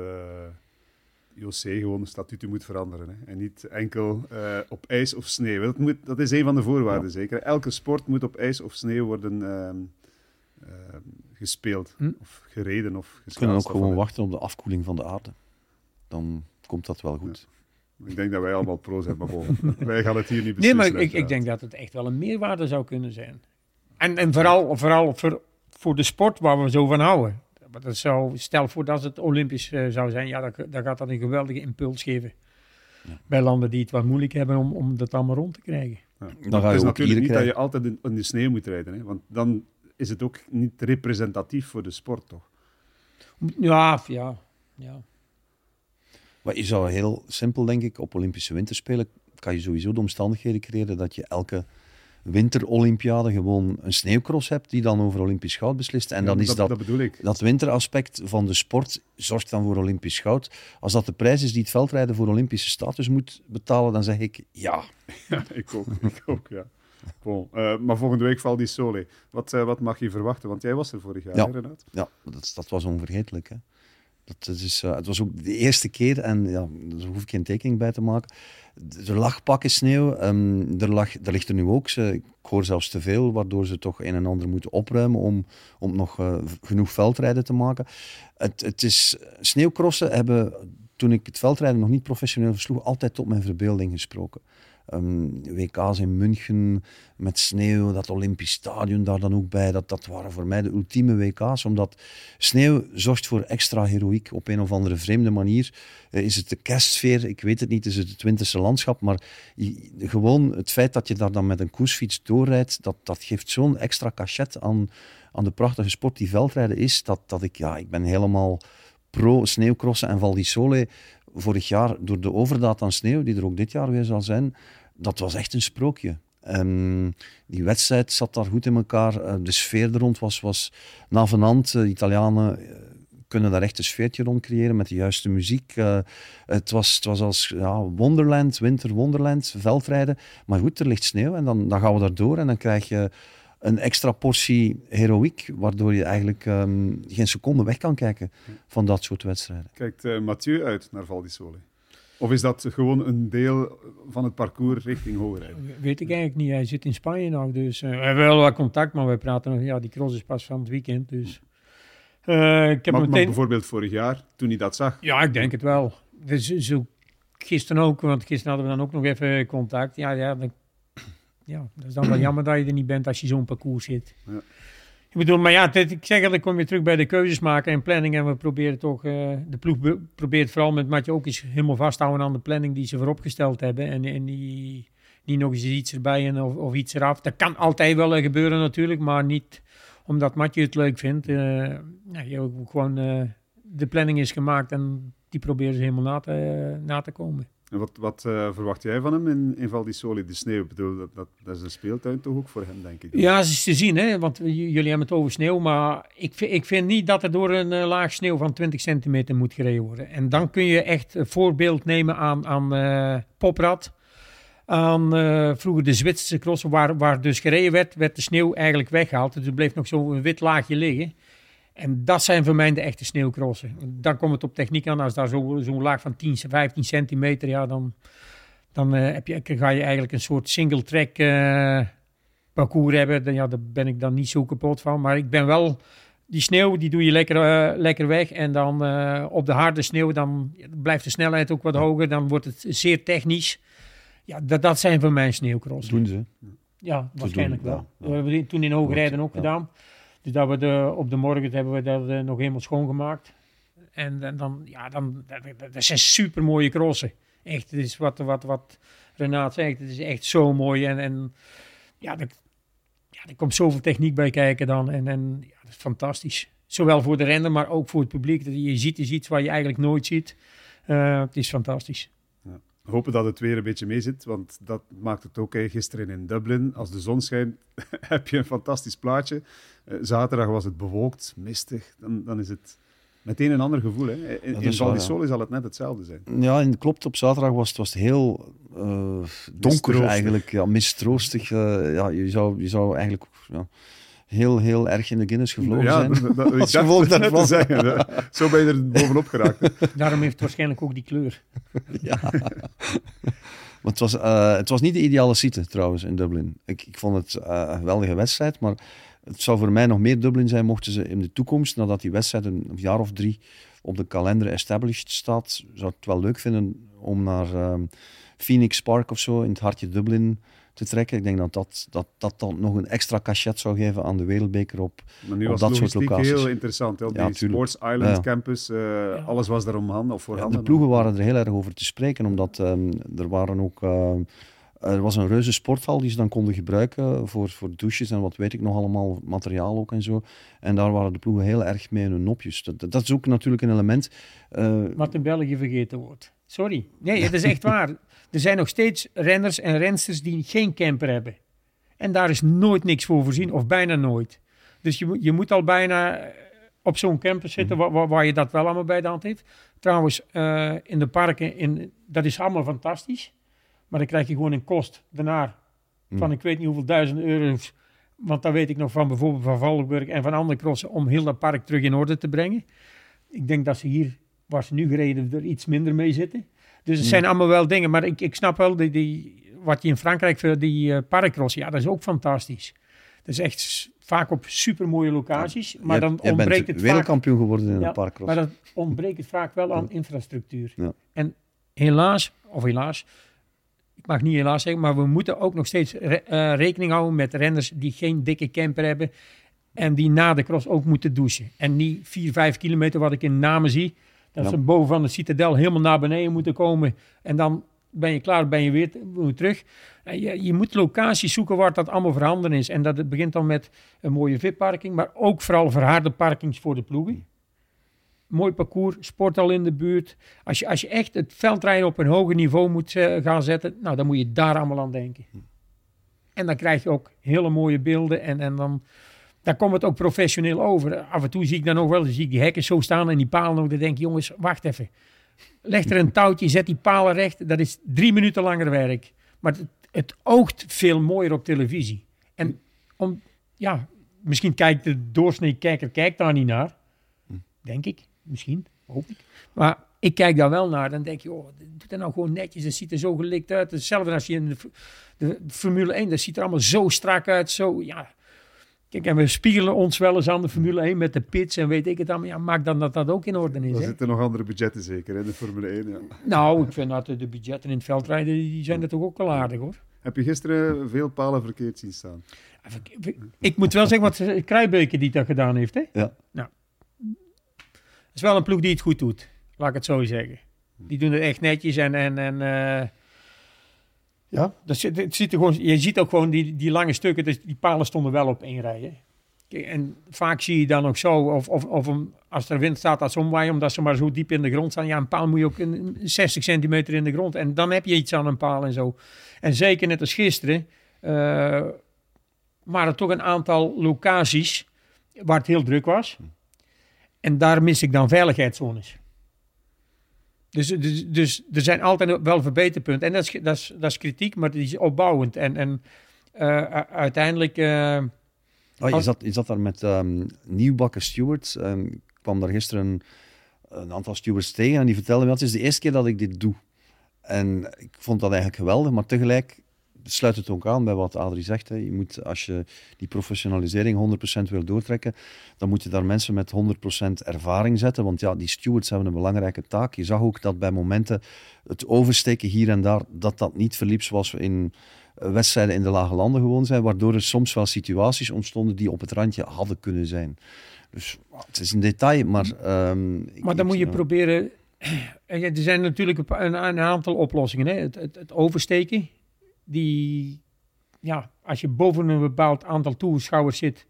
IOC gewoon de statuten moet veranderen. Hè. En niet enkel uh, op ijs of sneeuw. Dat, moet, dat is een van de voorwaarden, ja. zeker. Elke sport moet op ijs of sneeuw worden uh, uh, gespeeld. Hm? Of gereden of We kunnen ook gewoon wachten op de afkoeling van de aarde. Dan komt dat wel goed. Ja. Ik denk dat wij allemaal pro zijn, maar wij gaan het hier niet beslissen. Nee, maar ik, ik, denk dat het echt wel een meerwaarde zou kunnen zijn. En, en vooral, vooral voor, voor de sport waar we zo van houden maar dat zou, stel voor dat het Olympisch uh, zou zijn, ja, dan, dan, gaat dat een geweldige impuls geven. Ja. Bij landen die het wat moeilijk hebben om, om dat allemaal rond te krijgen. Ja. Dan ga je het is natuurlijk niet dat je altijd in, in, de sneeuw moet rijden, hè? want dan is het ook niet representatief voor de sport, toch? Ja, ja, ja. Maar je zou heel simpel, denk ik, op Olympische Winterspelen kan je sowieso de omstandigheden creëren dat je elke winterolympiade gewoon een sneeuwcross hebt die dan over Olympisch goud beslist. En dan is dat, dat, bedoel ik. dat winteraspect van de sport zorgt dan voor Olympisch goud. Als dat de prijs is die het veldrijden voor Olympische status moet betalen, dan zeg ik ja. Ja, ik ook. ik ook ja. Bon. Uh, maar volgende week valt die Sole. Wat, uh, wat mag je verwachten? Want jij was er vorig jaar, ja. Renat? Ja, dat, dat was onvergetelijk. Hè? Is, uh, het was ook de eerste keer, en ja, daar hoef ik geen tekening bij te maken. Er lag pakken sneeuw, um, er, lag, er ligt er nu ook. Ze, ik hoor zelfs te veel, waardoor ze toch een en ander moeten opruimen om, om nog uh, genoeg veldrijden te maken. Het, het is, sneeuwcrossen hebben, toen ik het veldrijden nog niet professioneel versloeg, altijd tot mijn verbeelding gesproken. Um, WK's in München met sneeuw, dat Olympisch Stadion daar dan ook bij. Dat, dat waren voor mij de ultieme WK's, omdat sneeuw zorgt voor extra heroïek op een of andere vreemde manier. Uh, is het de kerstsfeer? Ik weet het niet. Is het het winterse landschap? Maar gewoon het feit dat je daar dan met een koersfiets doorrijdt, dat, dat geeft zo'n extra cachet aan, aan de prachtige sport die veldrijden is, dat, dat ik, ja, ik ben helemaal pro sneeuwcrossen en Val di Sole vorig jaar door de overdaad aan sneeuw, die er ook dit jaar weer zal zijn, dat was echt een sprookje. Um, die wedstrijd zat daar goed in elkaar. Uh, de sfeer er rond was, was navenant. Uh, de Italianen uh, kunnen daar echt een sfeertje rond creëren met de juiste muziek. het, was, het was als ja, Wonderland, Winter Wonderland, veldrijden. Maar goed, er ligt sneeuw en dan, dan gaan we daar door en dan krijg je een extra portie heroïek, waardoor je eigenlijk um, geen seconde weg kan kijken van dat soort wedstrijden. Kijkt uh, Mathieu uit naar Val di Sole? Of is dat gewoon een deel van het parcours richting Hoogrijden? Weet ik eigenlijk niet. Hij zit in Spanje nou, dus uh, we hebben wel wat contact, maar wij praten nog. Ja, die cross is pas van het weekend, dus Uh, ik heb maar, meteen... maar bijvoorbeeld vorig jaar, toen hij dat zag. Ja, ik denk het wel. Dus, zo, gisteren ook, want gisteren hadden we dan ook nog even contact. Ja, ja, dan, ja dat is dan wel jammer dat je er niet bent als je zo'n parcours zit. Ja. Ik bedoel, maar ja, ik zeg dat kom je terug bij de keuzes maken en planning. En we proberen toch, uh, de ploeg probeert vooral met Matje ook eens helemaal vasthouden aan de planning die ze vooropgesteld hebben. En, en die, niet nog eens iets erbij en of, of iets eraf. Dat kan altijd wel gebeuren natuurlijk, maar niet omdat Matje het leuk vindt. Uh, ja, je, gewoon, de planning is gemaakt en die proberen ze helemaal na te, na te komen. En wat, wat uh, verwacht jij van hem in, in Val di Sole, de sneeuw? Bedoel, dat, dat, dat, is een speeltuin toch ook voor hem, denk ik? Ja, dat is te zien, hè? want jullie hebben het over sneeuw, maar ik, ik vind niet dat er door een uh, laag sneeuw van 20 centimeter moet gereden worden. En dan kun je echt een voorbeeld nemen aan, aan uh, Poprad, aan vroeger de Zwitserse crossen, waar, waar dus gereden werd, werd de sneeuw eigenlijk weggehaald. Dus er bleef nog zo'n wit laagje liggen. En dat zijn voor mij de echte sneeuwcrossen. Dan komt het op techniek aan. Als daar zo'n zo laag van 10, 15 centimeter, ja, dan, dan uh, heb je, ga je eigenlijk een soort single track uh, parcours hebben. Dan, ja, daar ben ik dan niet zo kapot van. Maar ik ben wel, die sneeuw, die doe je lekker, uh, lekker weg. En dan op de harde sneeuw, dan blijft de snelheid ook wat hoger. Dan wordt het zeer technisch. Ja, dat, dat zijn voor mij sneeuwcrossen. Doen ze. Ja, waarschijnlijk wel. Ja, ja. We hebben toen in Hoogrijden ook gedaan. Dus dat we de, op de morgen hebben we dat uh, nog helemaal schoongemaakt. En, en dan, ja, dan, dat, zijn super mooie crossen. Echt, is wat, wat, wat Renaat zegt, het is echt zo mooi. En, en ja, er, ja, er komt zoveel techniek bij kijken dan. En, en ja, dat is fantastisch. Zowel voor de renner, maar ook voor het publiek. Je ziet is iets wat je eigenlijk nooit ziet. Uh, het is fantastisch. Hopen dat het weer een beetje mee zit, want dat maakt het ook hè, gisteren in Dublin. Als de zon schijnt, heb je een fantastisch plaatje. Uh, zaterdag was het bewolkt, mistig. Dan, dan is het meteen een ander gevoel. Hè. In, in Val di Sole zal het net hetzelfde zijn. Ja, en klopt. Op zaterdag was het, was heel uh, donker Mistroostig. eigenlijk. Ja, mistroostig. Uh, ja, je, zou, je zou eigenlijk... Ja, heel, heel erg in de Guinness gevlogen ja, zijn. dat- dat- ik Als gevolg daarvan. zeggen. Zo ben je er bovenop geraakt. Daarom heeft het waarschijnlijk ook die kleur. Ja. Maar het was, eh, het was niet de ideale site trouwens in Dublin. Ik, ik vond het eh, een geweldige wedstrijd, maar het zou voor mij nog meer Dublin zijn mochten ze in de toekomst, nadat die wedstrijd een, een jaar of drie op de kalender established staat, zou ik het wel leuk vinden om naar ehm, Phoenix Park of zo in het hartje Dublin te trekken. Ik denk dat dat, dat, dat dan nog een extra cachet zou geven aan de wereldbeker op. Maar nu Op was dat soort locaties. heel interessant. Op Ja, die tuurlijk. Sports Island Ja. campus, eh, alles was daar om handen of voor Ja, handen. de ploegen waren er heel erg over te spreken, omdat ehm, er waren ook... ehm, er was een reuze sporthal die ze dan konden gebruiken voor, voor douches en wat weet ik nog allemaal, materiaal ook en zo. En daar waren de ploegen heel erg mee in hun nopjes. Dat, dat is ook natuurlijk een element. eh, Wat in België vergeten wordt. Sorry. Nee, het is echt waar. Er zijn nog steeds renners en rensters die geen camper hebben. En daar is nooit niks voor voorzien, of bijna nooit. Dus je, moet- je moet al bijna eh, op zo'n camper zitten waar, waar, waar je dat wel allemaal bij de hand heeft. Trouwens, eh, in de parken, in, dat is allemaal fantastisch. Maar dan krijg je gewoon een kost daarna van ik weet niet hoeveel duizenden euro's. Want dat weet ik nog van bijvoorbeeld van Valkenburg en van andere crossen om heel dat park terug in orde te brengen. Ik denk dat ze hier, waar ze nu gereden, er iets minder mee zitten. Dus het zijn allemaal wel dingen. Maar ik, ik snap wel, die, die, wat je in Frankrijk voor die parkcross, ja, dat is ook fantastisch. Dat is echt vaak op supermooie locaties. maar jij- dan ontbreekt bent het vaak wereldkampioen geworden in ja, een parkcross. Maar dat ontbreekt het vaak wel aan infrastructuur. Ja. En helaas, of helaas, ik mag niet helaas zeggen, maar we moeten ook nog steeds re- eh, rekening houden met renners die geen dikke camper hebben. En die na de cross ook moeten douchen. En niet 4, 5 kilometer wat ik in Namen zie. Dat Ja. ze boven van de citadel helemaal naar beneden moeten komen. En dan ben je klaar, ben je weer, weer terug. En je, je moet locaties zoeken waar dat allemaal voorhanden is. En dat het begint dan met een mooie VIP-parking. Maar ook vooral verharde parkings voor de ploegen. Mooi parcours, sporthal in de buurt. Als je, als je echt het veldrijden op een hoger niveau moet eh, gaan zetten, nou, dan moet je daar allemaal aan denken. En dan krijg je ook hele mooie beelden en, en dan, dan komt het ook professioneel over. Af en toe zie ik dan ook wel, zie ik die hekken zo staan en die palen ook. Dan denk ik, jongens, wacht even. Leg er een touwtje, zet die palen recht. Dat is drie minuten langer werk. Maar het, het oogt veel mooier op televisie. En om, ja, misschien kijkt de doorsnee kijker kijkt daar niet naar. Denk ik. Misschien. Hoop ik. Maar ik kijk daar wel naar. Dan denk je, oh, doe dat nou gewoon netjes. Het ziet er zo gelikt uit. Hetzelfde als je in de, de Formule 1. Dat ziet er allemaal zo strak uit. Zo, ja. Kijk, en we spiegelen ons wel eens aan de Formule 1 met de pits en weet ik het allemaal. Ja, maak dan dat dat ook in orde is. Er zitten nog andere budgetten zeker in de Formule 1. Ja. Nou, ik vind dat de, budgetten in het veldrijden, die zijn er toch ook wel aardig hoor. Heb je gisteren veel palen verkeerd zien staan? Ik, ik moet wel zeggen wat eh, Kruijbeke die dat gedaan heeft. Hè? Ja. Nou, het is wel een ploeg die het goed doet, laat ik het zo zeggen. Die doen het echt netjes en, en, en eh, ja, dat het ziet er gewoon, je ziet ook gewoon die, die lange stukken, dus die palen stonden wel op één rij. Hè? Kijk, En vaak zie je dan ook zo, of, of, of een, als er wind staat, dat ze omwaaien, omdat ze maar zo diep in de grond staan. Ja, een paal moet je ook een 60 centimeter in de grond. En dan heb je iets aan een paal en zo. En zeker net als gisteren, eh, waren er toch een aantal locaties waar het heel druk was. En daar mis ik dan veiligheidszones. Dus, dus, dus er zijn altijd wel verbeterpunten. En dat is, dat is, dat is kritiek, maar die is opbouwend. En, en eh, uiteindelijk... eh, Oh, je, zat, je zat daar met ehm nieuwbakken stewards. Ehm, ik kwam daar gisteren een, een aantal stewards tegen en die vertelden me, het is de eerste keer dat ik dit doe. En ik vond dat eigenlijk geweldig, maar tegelijk sluit het ook aan bij wat Adrie zegt. Hè. Je moet, als je die professionalisering 100% wil doortrekken, dan moet je daar mensen met 100% ervaring zetten. Want ja, die stewards hebben een belangrijke taak. Je zag ook dat bij momenten het oversteken hier en daar, dat dat niet verliep zoals we in eh, wedstrijden in de lage landen gewoon zijn, waardoor er soms wel situaties ontstonden die op het randje hadden kunnen zijn. Dus ah, het is een detail, maar... ehm, Maar dan moet je ja. proberen. Er zijn natuurlijk een, pa- een, een aantal oplossingen. Hè? Het, het, het oversteken. Die, ja, als je boven een bepaald aantal toeschouwers zit,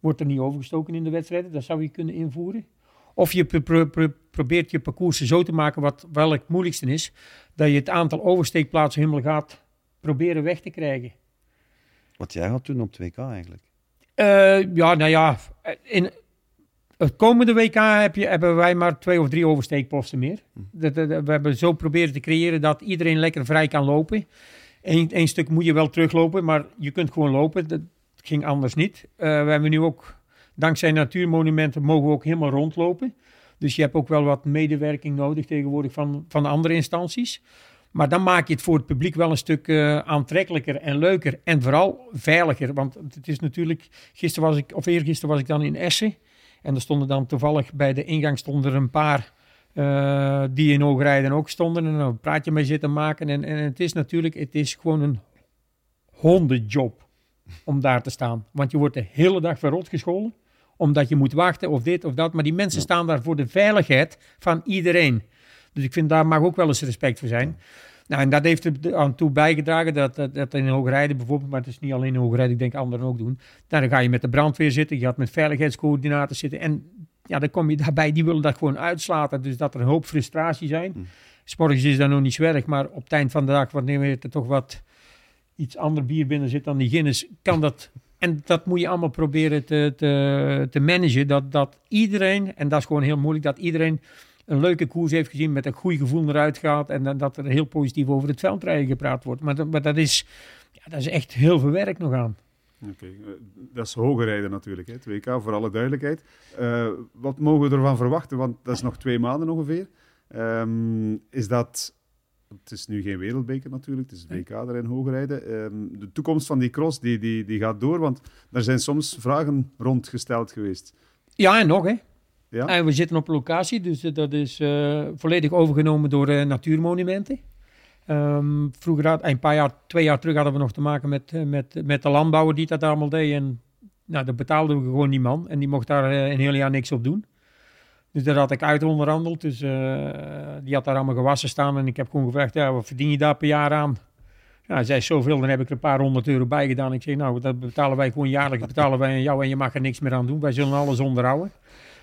wordt er niet overgestoken in de wedstrijden. Dat zou je kunnen invoeren. Of je pro- pro- pro- probeert je parcours zo te maken, wat wel het moeilijkste is, dat je het aantal oversteekplaatsen helemaal gaat proberen weg te krijgen. Wat jij gaat doen op 2K eigenlijk. Eh, ja, nou ja, in het komende WK heb je, hebben wij maar twee of drie oversteekposten meer. Dat- dat- we hebben zo proberen te creëren dat iedereen lekker vrij kan lopen. Eén stuk moet je wel teruglopen, maar je kunt gewoon lopen. Dat ging anders niet. Eh, we hebben nu ook, dankzij natuurmonumenten, mogen we ook helemaal rondlopen. Dus je hebt ook wel wat medewerking nodig tegenwoordig van, van de andere instanties. Maar dan maak je het voor het publiek wel een stuk eh, aantrekkelijker en leuker. En vooral veiliger. Want het is natuurlijk. Gisteren was ik, of eergisteren was ik dan in Essen. En er stonden dan toevallig bij de ingang stonden er een paar eh, die in Hoogrijden ook stonden. En dan een praatje mee zitten maken. En, en het is natuurlijk, het is gewoon een hondenjob om daar te staan. Want je wordt de hele dag verrot gescholden. Omdat je moet wachten of dit of dat. Maar die mensen staan daar voor de veiligheid van iedereen. Dus ik vind daar mag ook wel eens respect voor zijn. Nou, en dat heeft er aan toe bijgedragen dat, dat, dat in Hoogrijden bijvoorbeeld, maar het is niet alleen in Hoogrijden, ik denk anderen ook doen. Dan ga je met de brandweer zitten, je gaat met veiligheidscoördinators zitten. En ja, dan kom je daarbij, die willen dat gewoon uitslaten. Dus dat er een hoop frustratie zijn. Hm. S'morgens is dat nog niet zo erg, maar op het eind van de dag, wanneer er toch wat iets ander bier binnen zit dan die Guinness, kan dat. En dat moet je allemaal proberen te, te, te managen. Dat, dat iedereen, en dat is gewoon heel moeilijk, dat iedereen een leuke koers heeft gezien, met een goed gevoel eruit gaat. En dan, dat er heel positief over het veldrijden gepraat wordt. Maar, maar dat, is, ja, dat is echt heel veel werk nog aan. Oké, eh, dat is hoger rijden natuurlijk, hè, het WK, voor alle duidelijkheid. Eh, wat mogen we ervan verwachten? Want dat is nog twee maanden ongeveer. Ehm, is dat... Het is nu geen wereldbeker natuurlijk, het is het WK er in hoger rijden. Ehm, de toekomst van die cross die, die, die gaat door, want daar zijn soms vragen rondgesteld geweest. Ja, en nog hè. Ja? En we zitten op locatie, dus dat is eh, volledig overgenomen door natuurmonumenten. Ehm, vroeger, had, een paar jaar, twee jaar terug hadden we nog te maken met, eh, met, met de landbouwer die dat allemaal deed. En nou, dat betaalden we gewoon die man. En die mocht daar eh, een heel jaar niks op doen. Dus daar had ik uit onderhandeld. Dus eh, die had daar allemaal gewassen staan. En ik heb gewoon gevraagd, ja, wat verdien je daar per jaar aan? Ja, hij zei zoveel, dan heb ik er een paar honderd euro bij gedaan. Ik zei, nou, dat betalen wij gewoon jaarlijks. betalen wij aan jou en je mag er niks meer aan doen. Wij zullen alles onderhouden.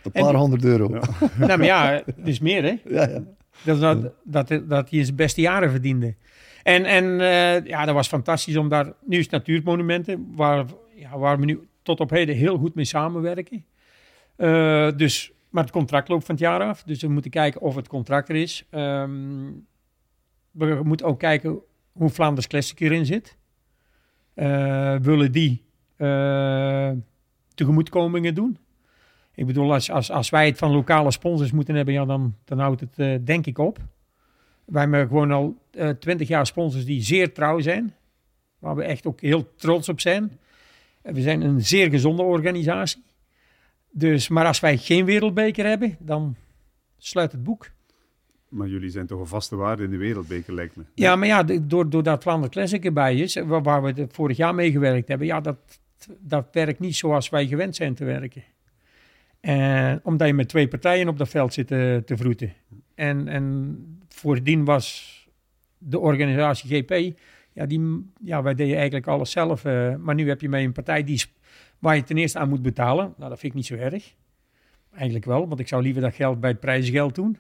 Een En paar honderd euro. Ja. Ja. nou, maar ja, het is meer, hè? Ja, Dat, dat, dat, dat hij zijn beste jaren verdiende. En, en eh, ja, dat was fantastisch om daar... Nu is het natuurmonumenten, waar, ja, waar we nu tot op heden heel goed mee samenwerken. Eh, dus, maar het contract loopt van het jaar af. Dus we moeten kijken of het contract er is. Ehm, we moeten ook kijken hoe Vlaanders Classic erin zit. Eh, willen die tegemoetkomingen doen? Ik bedoel, als, als, als wij het van lokale sponsors moeten hebben, ja, dan, dan houdt het eh, denk ik op. Wij hebben gewoon al twintig jaar sponsors die zeer trouw zijn. Waar we echt ook heel trots op zijn. We zijn een zeer gezonde organisatie. Dus, maar als wij geen wereldbeker hebben, dan sluit het boek. Maar jullie zijn toch een vaste waarde in de wereldbeker, lijkt me. Ja, maar ja, door, doordat Vlaanderen Classic erbij is, waar, waar we vorig jaar mee gewerkt hebben, ja, dat, dat werkt niet zoals wij gewend zijn te werken. En omdat je met twee partijen op dat veld zit te, te vroeten. En, en voordien was de organisatie GP, ja, die, ja, wij deden eigenlijk alles zelf. eh, maar nu heb je mee een partij die, waar je ten eerste aan moet betalen. Nou, dat vind ik niet zo erg. Eigenlijk wel, want ik zou liever dat geld bij het prijzengeld doen.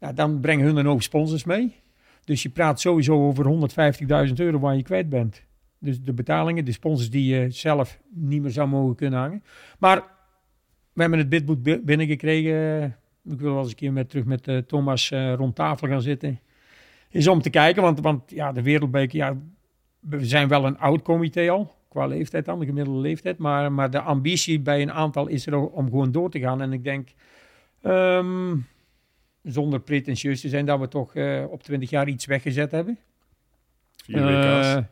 Nou, dan brengen hun een hoop sponsors mee. Dus je praat sowieso over 150.000 euro waar je kwijt bent. Dus de betalingen, de sponsors die je zelf niet meer zou mogen kunnen hangen. Maar we hebben het bidboek bi- binnengekregen. Ik wil wel eens een keer met, terug met eh, Thomas eh, rond tafel gaan zitten. Is om te kijken, want, want ja, de Wereldbeker, ja, we zijn wel een oud comité al. Qua leeftijd dan, de gemiddelde leeftijd. Maar, maar de ambitie bij een aantal is er om gewoon door te gaan. En ik denk, ehm, zonder pretentieus te zijn, dat we toch eh, op 20 jaar iets weggezet hebben. Vier WK's.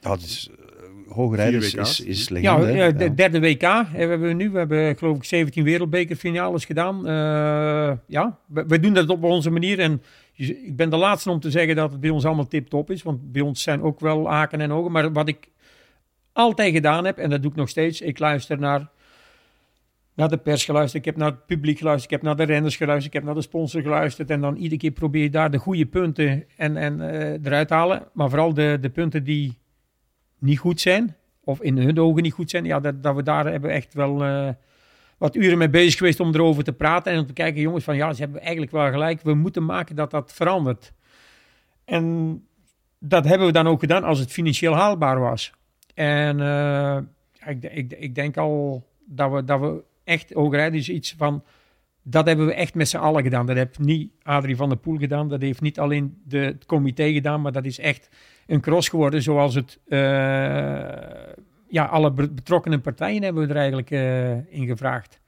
Het is, uh, hoogrijden is, is, legende. ja, de Ja. derde WK hebben we nu. We hebben geloof ik 17 wereldbekerfinales gedaan. Eh, ja, we, we doen dat op onze manier. En ik ben de laatste om te zeggen dat het bij ons allemaal tip-top is. Want bij ons zijn ook wel haken en ogen. Maar wat ik altijd gedaan heb, en dat doe ik nog steeds. Ik luister naar, naar de pers geluisterd. Ik heb naar het publiek geluisterd. Ik heb naar de renners geluisterd. Ik heb naar de sponsor geluisterd. En dan iedere keer probeer je daar de goede punten en, en, eh, eruit te halen. Maar vooral de, de punten die niet goed zijn, of in hun ogen niet goed zijn, ja, dat, dat we daar hebben echt wel eh, wat uren mee bezig geweest om erover te praten en om te kijken, jongens, van ja, ze hebben eigenlijk wel gelijk, we moeten maken dat dat verandert. En dat hebben we dan ook gedaan als het financieel haalbaar was. En eh, ik, ik, ik denk al dat we, dat we echt, Hoogrijden is iets van, dat hebben we echt met z'n allen gedaan. Dat heeft niet Adrie van der Poel gedaan, dat heeft niet alleen de, het comité gedaan, maar dat is echt een cross geworden zoals het... eh, ja, alle be- betrokkenen partijen hebben we er eigenlijk eh, in gevraagd.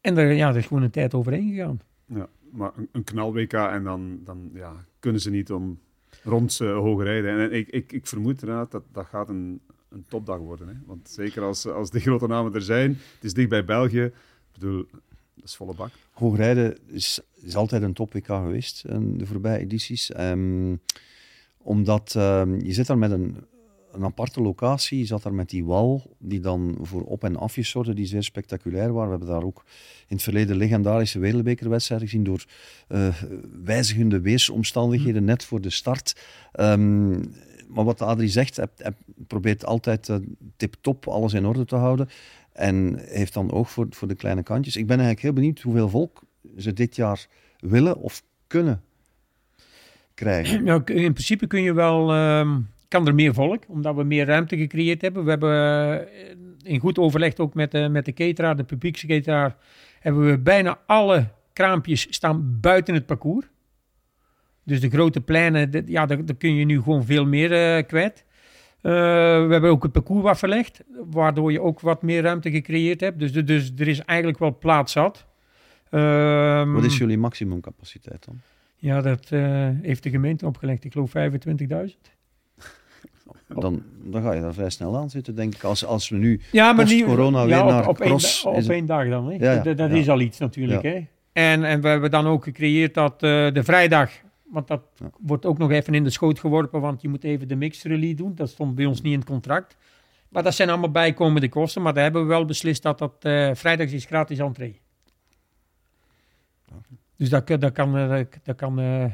En er, ja, er is gewoon een tijd overheen gegaan. Ja, maar een, een knal WK en dan, dan ja, kunnen ze niet om rond uh, hoge rijden. En ik, ik, ik vermoed inderdaad dat dat gaat een, een topdag worden. Hè? Want zeker als, als de grote namen er zijn, het is dicht bij België. Ik bedoel, dat is volle bak. Hoogrijden is, is altijd een top WK geweest in de voorbije edities. Ehm, omdat ehm, je zit daar met een, een aparte locatie. Je zat daar met die wal, die dan voor op- en afjes zorgde, die zeer spectaculair waren. We hebben daar ook in het verleden legendarische wereldbekerwedstrijden gezien door eh, wijzigende weersomstandigheden net voor de start. Ehm, maar wat Adrie zegt, hij, probeert altijd uh, tip-top alles in orde te houden. En heeft dan oog voor, voor de kleine kantjes. Ik ben eigenlijk heel benieuwd hoeveel volk ze dit jaar willen of kunnen krijgen. Nou, in principe kun je wel, um, kan er meer volk, omdat we meer ruimte gecreëerd hebben. We hebben uh, in goed overleg ook met, uh, met de cateraar, de hebben we bijna alle kraampjes staan buiten het parcours. Dus de grote pleinen, de, ja, daar, kun je nu gewoon veel meer uh, kwijt. Uh, we hebben ook het parcours wat verlegd, waardoor je ook wat meer ruimte gecreëerd hebt. Dus, dus er is eigenlijk wel plaats zat. Um, wat is jullie maximumcapaciteit dan? Ja, dat uh, heeft de gemeente opgelegd. Ik geloof 25.000. Dan, dan ga je daar vrij snel aan zitten, denk ik. Als, als we nu ja, maar niet, corona weer ja, op, naar op cross... Één, op één dag dan. Hè? Ja, dat is al iets natuurlijk. Hè? En, en we hebben dan ook gecreëerd dat uh, de vrijdag... Want dat ja. wordt ook nog even in de schoot geworpen, want je moet even de mixed release doen. Dat stond bij ons niet in het contract. Maar dat zijn allemaal bijkomende kosten. Maar daar hebben we wel beslist dat dat uh, vrijdags is gratis entree. Dus dat, dat kan, dat, dat kan uh,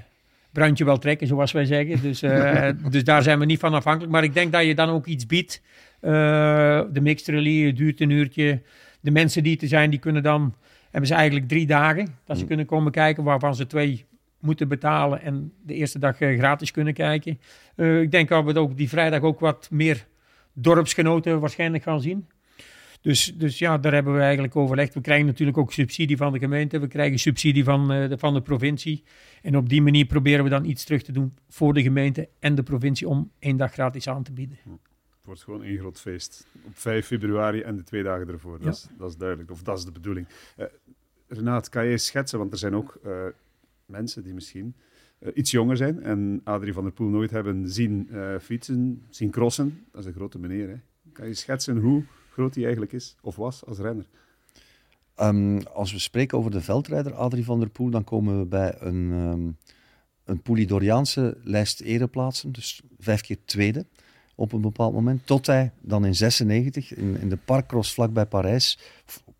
Bruintje wel trekken, zoals wij zeggen. Dus, uh, dus daar zijn we niet van afhankelijk. Maar ik denk dat je dan ook iets biedt. De mixed relay duurt een uurtje. De mensen die er zijn, die kunnen dan... Hebben ze eigenlijk drie dagen dat ze mm. kunnen komen kijken, waarvan ze twee moeten betalen en de eerste dag uh, gratis kunnen kijken. Uh, ik denk dat we ook die vrijdag ook wat meer dorpsgenoten waarschijnlijk gaan zien. Dus, dus ja, daar hebben we eigenlijk overlegd. We krijgen natuurlijk ook subsidie van de gemeente. We krijgen subsidie van, uh, de, van de provincie. En op die manier proberen we dan iets terug te doen voor de gemeente en de provincie om één dag gratis aan te bieden. Het wordt gewoon één groot feest. Op 5 februari en de twee dagen ervoor. Dat, ja. is, dat is duidelijk. Of dat is de bedoeling. Uh, Renaat, kan je schetsen? Want er zijn ook uh, mensen die misschien uh, iets jonger zijn en Adrie van der Poel nooit hebben zien fietsen, zien crossen. Dat is een grote meneer, hè? Kan je schetsen hoe groot hij eigenlijk is of was als renner? Um, als we spreken over de veldrijder Adrie van der Poel, dan komen we bij een, um, een Poulidoriaanse lijst ereplaatsen, dus vijf keer tweede op een bepaald moment. Tot hij dan in 96 in, in de parkcross vlakbij Parijs,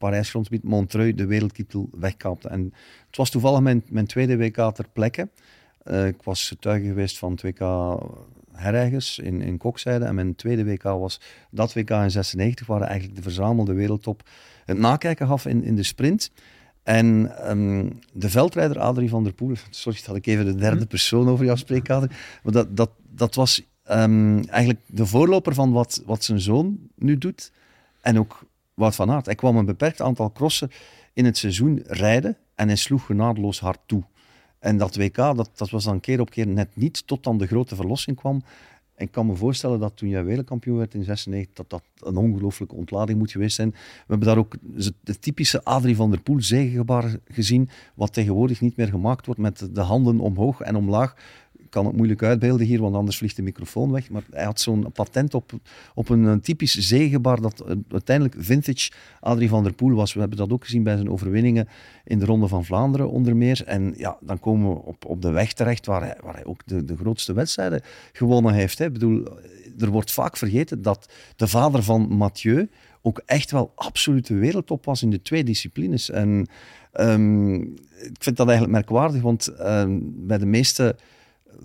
Parijs grondgebied Montreuil, de wereldtitel wegkaapte. En het was toevallig mijn, mijn tweede WK ter plekke. Uh, ik was getuige geweest van 2K herijgers in, in Kokzijde. En mijn tweede WK was dat WK in 96, waar eigenlijk de verzamelde wereldtop het nakijken gaf in, in de sprint. En um, de veldrijder Adrie van der Poel, sorry dat ik even de derde mhm. persoon over jou spreek, Adrie, maar dat, dat, dat was um, eigenlijk de voorloper van wat, wat zijn zoon nu doet. En ook Wout van Aert. Hij kwam een beperkt aantal crossen in het seizoen rijden en hij sloeg genadeloos hard toe. En dat WK, dat, dat was dan keer op keer net niet, tot dan de grote verlossing kwam. Ik kan me voorstellen dat toen jij wereldkampioen werd in 96, dat dat een ongelooflijke ontlading moet geweest zijn. We hebben daar ook de typische Adrie van der Poel zegengebaar gezien, wat tegenwoordig niet meer gemaakt wordt met de handen omhoog en omlaag kan het moeilijk uitbeelden hier, want anders vliegt de microfoon weg. Maar hij had zo'n patent op, op een, typisch zegenbar dat uiteindelijk vintage Adrie van der Poel was. We hebben dat ook gezien bij zijn overwinningen in de Ronde van Vlaanderen onder meer. En ja, dan komen we op, op de weg terecht waar hij, waar hij ook de, de grootste wedstrijden gewonnen heeft. Hè. Ik bedoel, er wordt vaak vergeten dat de vader van Mathieu ook echt wel absolute wereldtop was in de twee disciplines. En um, ik vind dat eigenlijk merkwaardig, want um, bij de meeste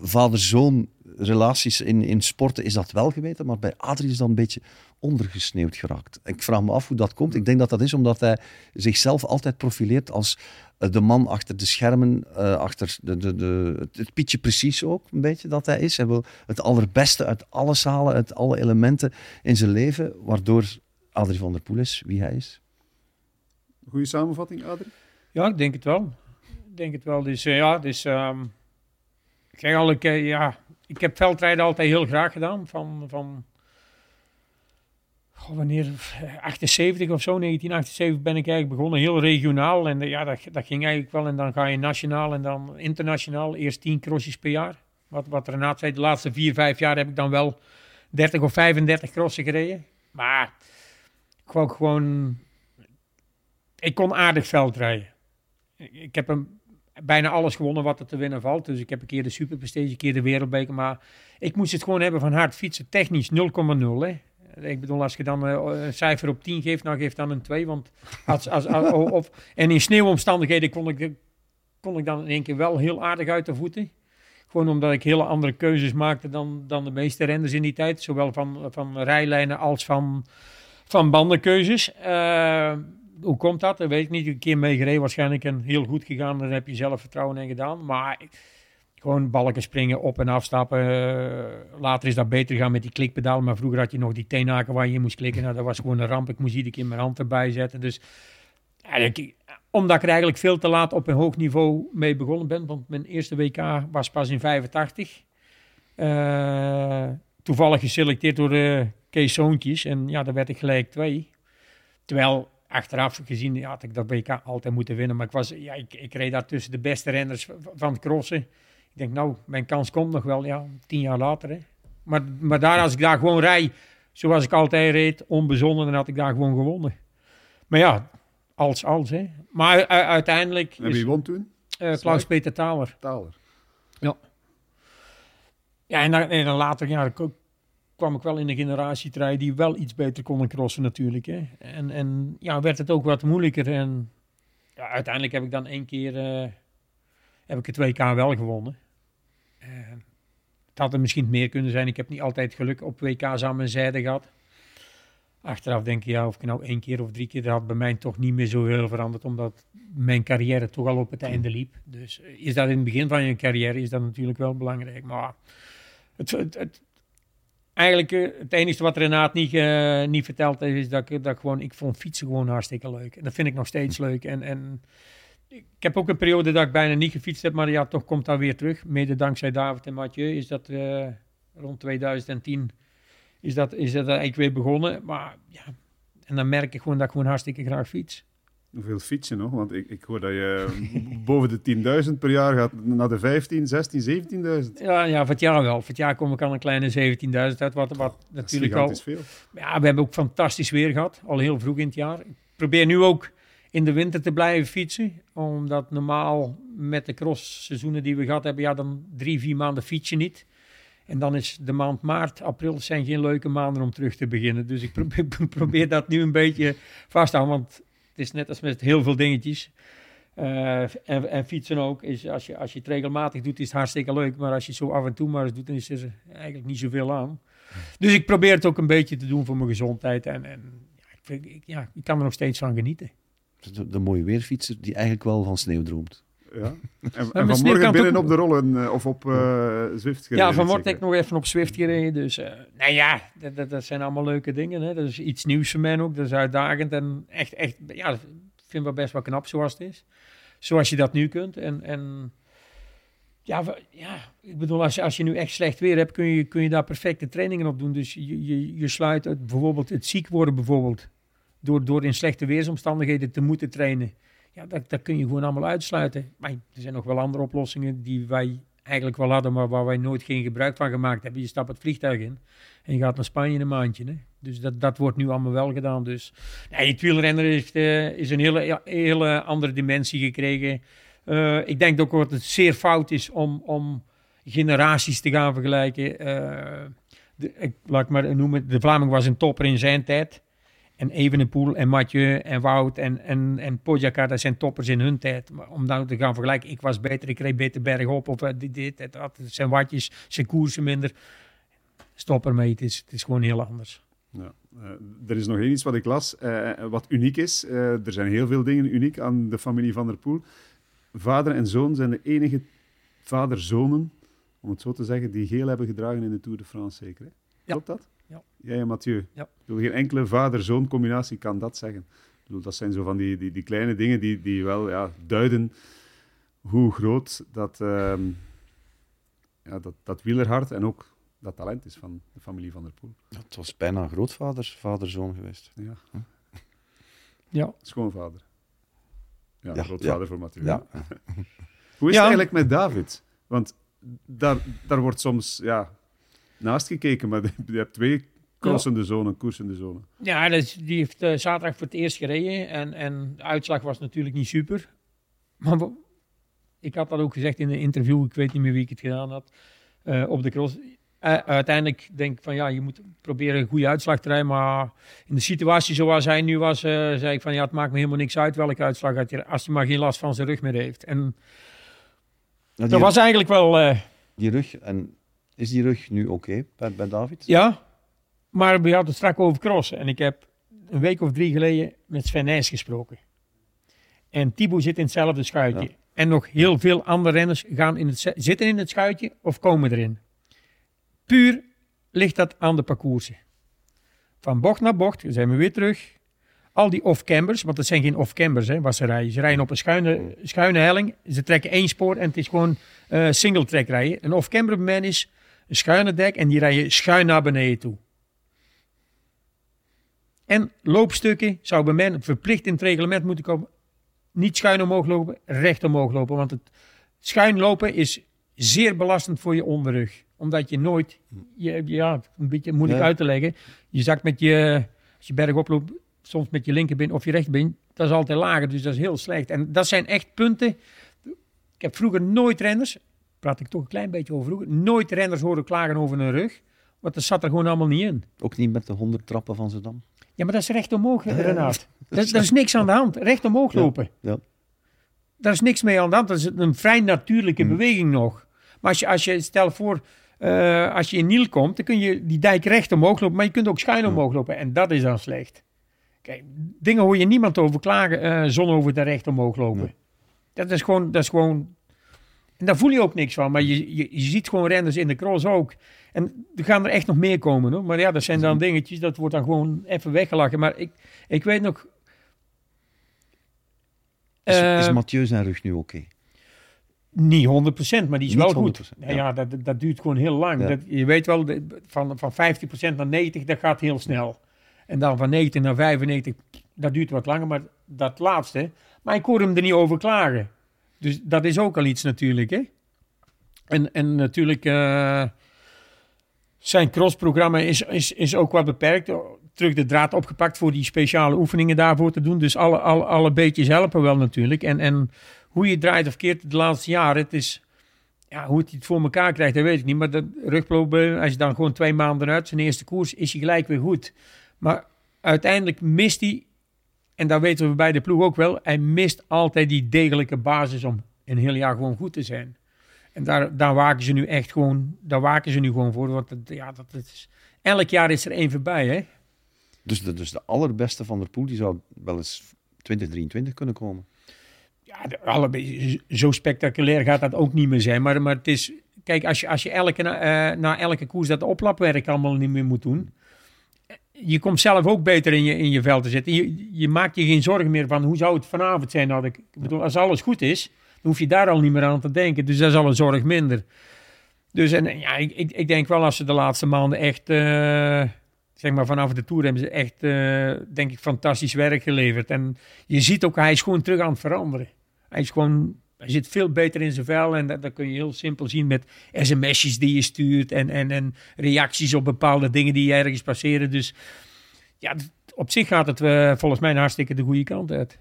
vader-zoon relaties in, in sporten is dat wel geweten, maar bij Adrie is dat een beetje ondergesneeuwd geraakt. Ik vraag me af hoe dat komt. Ik denk dat dat is omdat hij zichzelf altijd profileert als eh, de man achter de schermen, uh, achter de, de, de, het pietje precies ook een beetje dat hij is. Hij wil het allerbeste uit alles halen, uit alle elementen in zijn leven, waardoor Adrie van der Poel is wie hij is. Goede samenvatting, Adrie? Ja, ik denk het wel. Ik denk het wel. Dus uh, ja, dus... Um uh, ja, ik heb veldrijden altijd heel graag gedaan. Van, van wanneer, 78 of zo, 1978 ben ik eigenlijk begonnen. Heel regionaal. En ja, dat, dat ging eigenlijk wel. En dan ga je nationaal en dan internationaal. Eerst 10 crossjes per jaar. Wat, wat Renaat zei, de laatste 4, 5 jaar heb ik dan wel 30 of 35 crossen gereden. Maar ik wou gewoon... Ik kon aardig veldrijden. Ik heb een bijna alles gewonnen wat er te winnen valt. Dus ik heb een keer de Superprestige, een keer de Wereldbeker. Maar ik moest het gewoon hebben van hard fietsen. Technisch 0,0. Ik bedoel, als je dan uh, een cijfer op 10 geeft, nou geef dan een 2. Want als, als, als of, en in sneeuwomstandigheden kon ik, kon ik dan in één keer wel heel aardig uit de voeten. Gewoon omdat ik hele andere keuzes maakte dan, dan de meeste renners in die tijd. Zowel van, van rijlijnen als van, van bandenkeuzes. Uh, hoe komt dat? Dat weet ik niet. Een keer meegereden, waarschijnlijk een heel goed gegaan. Daar heb je zelf vertrouwen in gedaan. Maar gewoon balken springen, op en afstappen. Uh, later is dat beter gaan met die klikpedaal. Maar vroeger had je nog die teenhaken waar je moest klikken. Nou, dat was gewoon een ramp. Ik moest iedere keer mijn hand erbij zetten. Dus eigenlijk, omdat ik er eigenlijk veel te laat op een hoog niveau mee begonnen ben. Want mijn eerste WK was pas in 85. Uh, eh, toevallig geselecteerd door uh, Kees Zoontjes. En ja, daar werd ik gelijk twee. Terwijl achteraf gezien ja, had ik dat WK altijd moeten winnen. Maar ik, was, ja, ik, ik reed daar tussen de beste renners van het crossen. Ik denk, nou, mijn kans komt nog wel, ja, tien jaar later. Hè. Maar, maar daar, als ik daar gewoon rij, zoals ik altijd reed, onbezonnen, dan had ik daar gewoon gewonnen. Maar ja, als, als, hè. Maar uiteindelijk... En wie won toen? Uh, Klaus-Peter Thaler. Thaler. Ja. Ja, en dan, en dan later, ja, kwam ik wel in een generatietrein die wel iets beter konden crossen natuurlijk. Hè. En, en ja, werd het ook wat moeilijker. En ja, uiteindelijk heb ik dan één keer uh, heb ik het 2K wel gewonnen. Uh, het had er misschien meer kunnen zijn. Ik heb niet altijd geluk op WK's aan mijn zijde gehad. Achteraf denk ik, ja, of ik nou één keer of drie keer, dat had bij mij toch niet meer zo heel veranderd, omdat mijn carrière toch al op het einde liep. Dus eh, is dat in het begin van je carrière, is dat natuurlijk wel belangrijk. Maar het, het eigenlijk uh, het enige wat Renaat niet, uh, niet verteld heeft, is dat ik, dat gewoon, ik vond fietsen gewoon hartstikke leuk. En dat vind ik nog steeds leuk. En, en ik heb ook een periode dat ik bijna niet gefietst heb, maar ja, toch komt dat weer terug. Mede dankzij David en Mathieu is dat uh, rond 2010 is dat, is dat eigenlijk weer begonnen. Maar ja, en dan merk ik gewoon dat ik gewoon hartstikke graag fiets. Hoeveel fiets je nog? Want ik, ik hoor dat je boven de 10.000 per jaar gaat naar de 15, 16, 17.000. Ja, ja, voor het jaar wel. Voor het jaar kom ik aan een kleine 17.000 uit, wat, wat natuurlijk al... is veel. Ja, we hebben ook fantastisch weer gehad, al heel vroeg in het jaar. Ik probeer nu ook in de winter te blijven fietsen, omdat normaal met de crossseizoenen die we gehad hebben, ja, dan drie, vier maanden fiets je niet. En dan is de maand maart, april zijn geen leuke maanden om terug te beginnen. Dus ik probeer, probeer dat nu een beetje vast te houden, want het is net als met heel veel dingetjes. Uh, en, en, fietsen ook. Is als, je, als je het regelmatig doet, is het hartstikke leuk. Maar als je zo af en toe maar eens doet, dan is er eigenlijk niet zoveel aan. Dus ik probeer het ook een beetje te doen voor mijn gezondheid. En, en ja, ik, ja, ik kan er nog steeds van genieten. De, de mooie weerfietser die eigenlijk wel van sneeuw droomt. Ja. En, en vanmorgen binnen op de rollen uh, of op uh, Zwift gereden. Ja, vanmorgen heb ik nog even op Zwift gereden. Dus uh, nou ja, dat, dat, dat, zijn allemaal leuke dingen. Hè. Dat is iets nieuws voor mij ook. Dat is uitdagend en echt, echt ja, ik vind wel best wel knap zoals het is. Zoals je dat nu kunt. En, en ja, ja, ik bedoel, als je, als je nu echt slecht weer hebt, kun je, kun je daar perfecte trainingen op doen. Dus je, je, je sluit het, bijvoorbeeld het ziek worden bijvoorbeeld. Door, door in slechte weersomstandigheden te moeten trainen ja, dat, dat kun je gewoon allemaal uitsluiten. Maar er zijn nog wel andere oplossingen die wij eigenlijk wel hadden, maar waar wij nooit geen gebruik van gemaakt hebben. Je stapt het vliegtuig in en je gaat naar Spanje een maandje. Hè? Dus dat, dat wordt nu allemaal wel gedaan. Dus nee, het wielrennen heeft, uh, is een hele, hele andere dimensie gekregen. Uh, ik denk ook dat het zeer fout is om, om generaties te gaan vergelijken. Uh, de, ik, laat ik maar noemen, de Vlaming was een topper in zijn tijd. En Evenepoel en Mathieu en Wout en, en, en Pogacar, dat zijn toppers in hun tijd. Maar om nou te gaan vergelijken, ik was beter, ik reed beter bergop of uh, dit, dit, dat, zijn watjes, zijn koersen minder. Stop ermee, het is, het is gewoon heel anders. Ja, uh, er is nog één iets wat ik las, uh, wat uniek is. er zijn heel veel dingen uniek aan de familie Van der Poel. Vader en zoon zijn de enige vader-zonen, om het zo te zeggen, die geel hebben gedragen in de Tour de France, zeker. Hè? Klopt dat? Ja. Jij en Mathieu. Ja. Ik bedoel, geen enkele vader-zoon combinatie kan dat zeggen. Ik bedoel, dat zijn zo van die, die, die kleine dingen die, die wel ja, duiden hoe groot dat, uh, ja, dat, dat wielerhart en ook dat talent is van de familie Van der Poel. Ja, het was bijna grootvaders vader-zoon geweest. Ja. Hm? ja. Schoonvader. Ja, ja grootvader voor Mathieu. Ja. hoe is het eigenlijk met David? Want daar, daar wordt soms ja, naast gekeken, maar je hebt twee crossende zonen, koersende zonen. Ja, dus die heeft uh, zaterdag voor het eerst gereden en, en de uitslag was natuurlijk niet super. Maar ik had dat ook gezegd in een interview, ik weet niet meer wie ik het gedaan had, uh, op de cross. Uh, uiteindelijk denk ik van ja, je moet proberen een goede uitslag te rijden. Maar in de situatie zoals hij nu was, zei ik van ja, het maakt me helemaal niks uit welke uitslag hij, als hij maar geen last van zijn rug meer heeft. En dat was eigenlijk wel... die rug, en is die rug nu oké bij, bij David? Ja, maar we hadden het straks over crossen. En ik heb een week of drie geleden met Sven Nijs gesproken. En Thibaut zit in hetzelfde schuitje. En nog heel veel andere renners gaan in het, zitten in het schuitje of komen erin. Puur ligt dat aan de parcoursen. Van bocht naar bocht zijn we weer terug. Al die off-cambers, want dat zijn geen off-cambers hè, wat ze rijden. Ze rijden op een schuine, schuine helling. Ze trekken één spoor en het is gewoon uh, single track rijden. Een off-camber bij mij is een schuine dek en die rijden schuin naar beneden toe. En loopstukken zou bij mij verplicht in het reglement moeten komen. Niet schuin omhoog lopen, recht omhoog lopen. Want het schuin lopen is zeer belastend voor je onderrug. Omdat je nooit, je, ja, een beetje moeilijk uit te leggen. Je zakt met je, als je bergop loopt, soms met je linkerbeen of je rechterbeen. Dat is altijd lager, dus dat is heel slecht. En dat zijn echt punten. Ik heb vroeger nooit renners, praat ik toch een klein beetje over vroeger, nooit renners horen klagen over hun rug. Want dat zat er gewoon allemaal niet in. Ook niet met de honderd trappen van Zedam? Ja, maar dat is recht omhoog, Renaat. Dat, dat, is niks aan de hand. Recht omhoog lopen. Ja, ja. Daar is niks mee aan de hand. Dat is een vrij natuurlijke mm. beweging nog. Maar als je, als je stel voor, uh, als je in Niel komt, dan kun je die dijk recht omhoog lopen, maar je kunt ook schuin omhoog lopen. En dat is dan slecht. Kijk, dingen hoor je niemand over klagen, uh, zon over de recht omhoog lopen. Dat is gewoon, dat is gewoon en daar voel je ook niks van. Maar je, je, je, ziet gewoon renners in de cross ook. En er gaan er echt nog meer komen hoor. Maar ja, dat zijn dan dingetjes, dat wordt dan gewoon even weggelachen. Maar ik, ik weet nog... Is, uh, is Mathieu zijn rug nu oké? Okay? Niet 100%, maar die is Niet wel goed. Ja. ja, dat, dat duurt gewoon heel lang. Dat, je weet wel, van, van 15% naar 90%, dat gaat heel snel. En dan van 90 naar 95, dat duurt wat langer, maar dat laatste. Maar ik hoor hem er niet over klagen. Dus dat is ook al iets natuurlijk, hè. En, en natuurlijk, uh, zijn crossprogramma is, is, is ook wat beperkt. Terug de draad opgepakt voor die speciale oefeningen daarvoor te doen. Dus alle, alle, alle beetjes helpen wel natuurlijk. En, en hoe je draait of keert de laatste jaren, het is... Ja, hoe hij het voor elkaar krijgt, dat weet ik niet. Maar de rugprobleem, als je dan gewoon twee maanden uit zijn eerste koers, is hij gelijk weer goed. Maar uiteindelijk mist hij, en dat weten we bij de ploeg ook wel, hij mist altijd die degelijke basis om een heel jaar gewoon goed te zijn. En daar, daar waken ze nu echt gewoon, daar waken ze nu gewoon voor. Want het, ja, dat, is, elk jaar is er één voorbij, hè. Dus de, dus de allerbeste van der Poel, die zou wel eens 2023 kunnen komen? Ja, de, alle, zo spectaculair gaat dat ook niet meer zijn. Maar, maar het is, kijk, als je, als je elke, uh, na elke koers dat oplapwerk allemaal niet meer moet doen je komt zelf ook beter in je, in je vel te zitten. Je, je maakt je geen zorgen meer van hoe zou het vanavond zijn. Nou, ik bedoel, als alles goed is, dan hoef je daar al niet meer aan te denken. Dus dat is al een zorg minder. Dus en, ja, ik, ik, denk wel als ze de laatste maanden echt, uh, zeg maar vanaf de Tour hebben ze echt, uh, denk ik, fantastisch werk geleverd. En je ziet ook, hij is gewoon terug aan het veranderen. Hij is gewoon hij zit veel beter in zijn vel en dat, dat kun je heel simpel zien met sms'jes die je stuurt en, en, en reacties op bepaalde dingen die ergens passeren. Dus ja, op zich gaat het uh, volgens mij hartstikke de goede kant uit.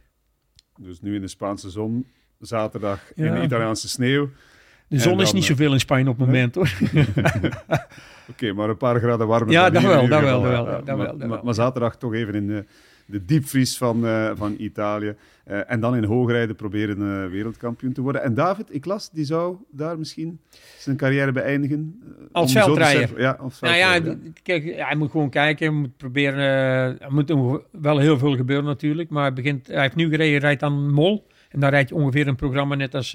Dus nu in de Spaanse zon, zaterdag in de Italiaanse sneeuw. De zon is niet eh, zoveel in Spanje op het moment hoor. Oké, maar een paar graden warmer. Ja, dat wel, dat wel, dat wel, maar, maar, zaterdag toch even in de, de diepvries van, uh, van Italië. Uh, en dan in hoogrijden proberen uh, wereldkampioen te worden. En David, ik las, die zou daar misschien zijn carrière beëindigen. als veldrijder. Ja, als nou ja, kijk, hij moet gewoon kijken. Hij moet proberen. er moet wel heel veel gebeuren natuurlijk. Maar hij, begint, hij heeft nu gereden, rijdt aan Mol. En daar rijdt je ongeveer een programma net als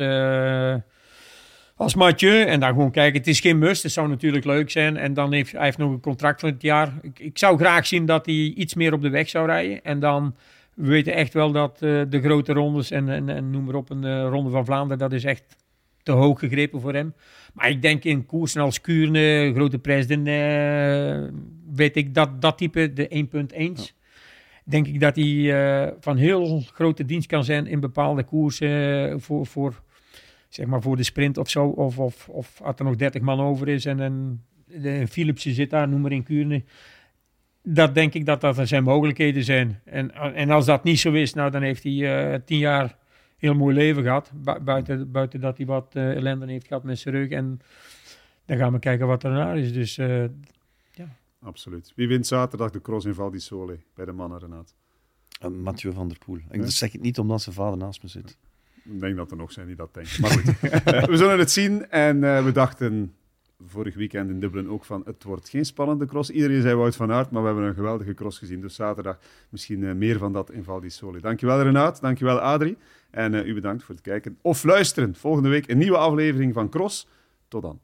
als Mathieu. En dan gewoon kijken, het is geen must. Het zou natuurlijk leuk zijn. En dan heeft hij heeft nog een contract van het jaar. Ik, ik zou graag zien dat hij iets meer op de weg zou rijden. En dan we weten echt wel dat uh, de grote rondes en, en, en, noem maar op, een uh, ronde van Vlaanderen, dat is echt te hoog gegrepen voor hem. Maar ik denk in koersen als Kuurne, Grote Prijs, uh, weet ik dat dat type, de 1.1, ja. denk ik dat hij van heel grote dienst kan zijn in bepaalde koersen voor, voor zeg maar voor de sprint of zo. Of, of, of als er nog 30 man over is en een, een Philipsje zit daar, noem maar in Kuurne. Dat denk ik dat dat zijn mogelijkheden zijn. En, en als dat niet zo is, nou dan heeft hij uh, tien jaar heel mooi leven gehad. buiten, buiten dat hij wat uh, ellende heeft gehad met zijn rug. En dan gaan we kijken wat er naar is. Dus uh, ja. Absoluut. Wie wint zaterdag de cross in Val di Sole bij de mannen, Renaat? Mathieu van der Poel. Ik zeg het niet omdat zijn vader naast me zit. Ik denk dat er nog zijn die dat denken. Maar goed, we zullen het zien. En uh, we dachten vorig weekend in Dublin ook van het wordt geen spannende cross. Iedereen zei Wout van Aert, maar we hebben een geweldige cross gezien. Dus zaterdag misschien uh, meer van dat in Val di. Dankjewel Renaat, dankjewel Adrie. En u bedankt voor het kijken of luisteren. Volgende week een nieuwe aflevering van Cross. Tot dan.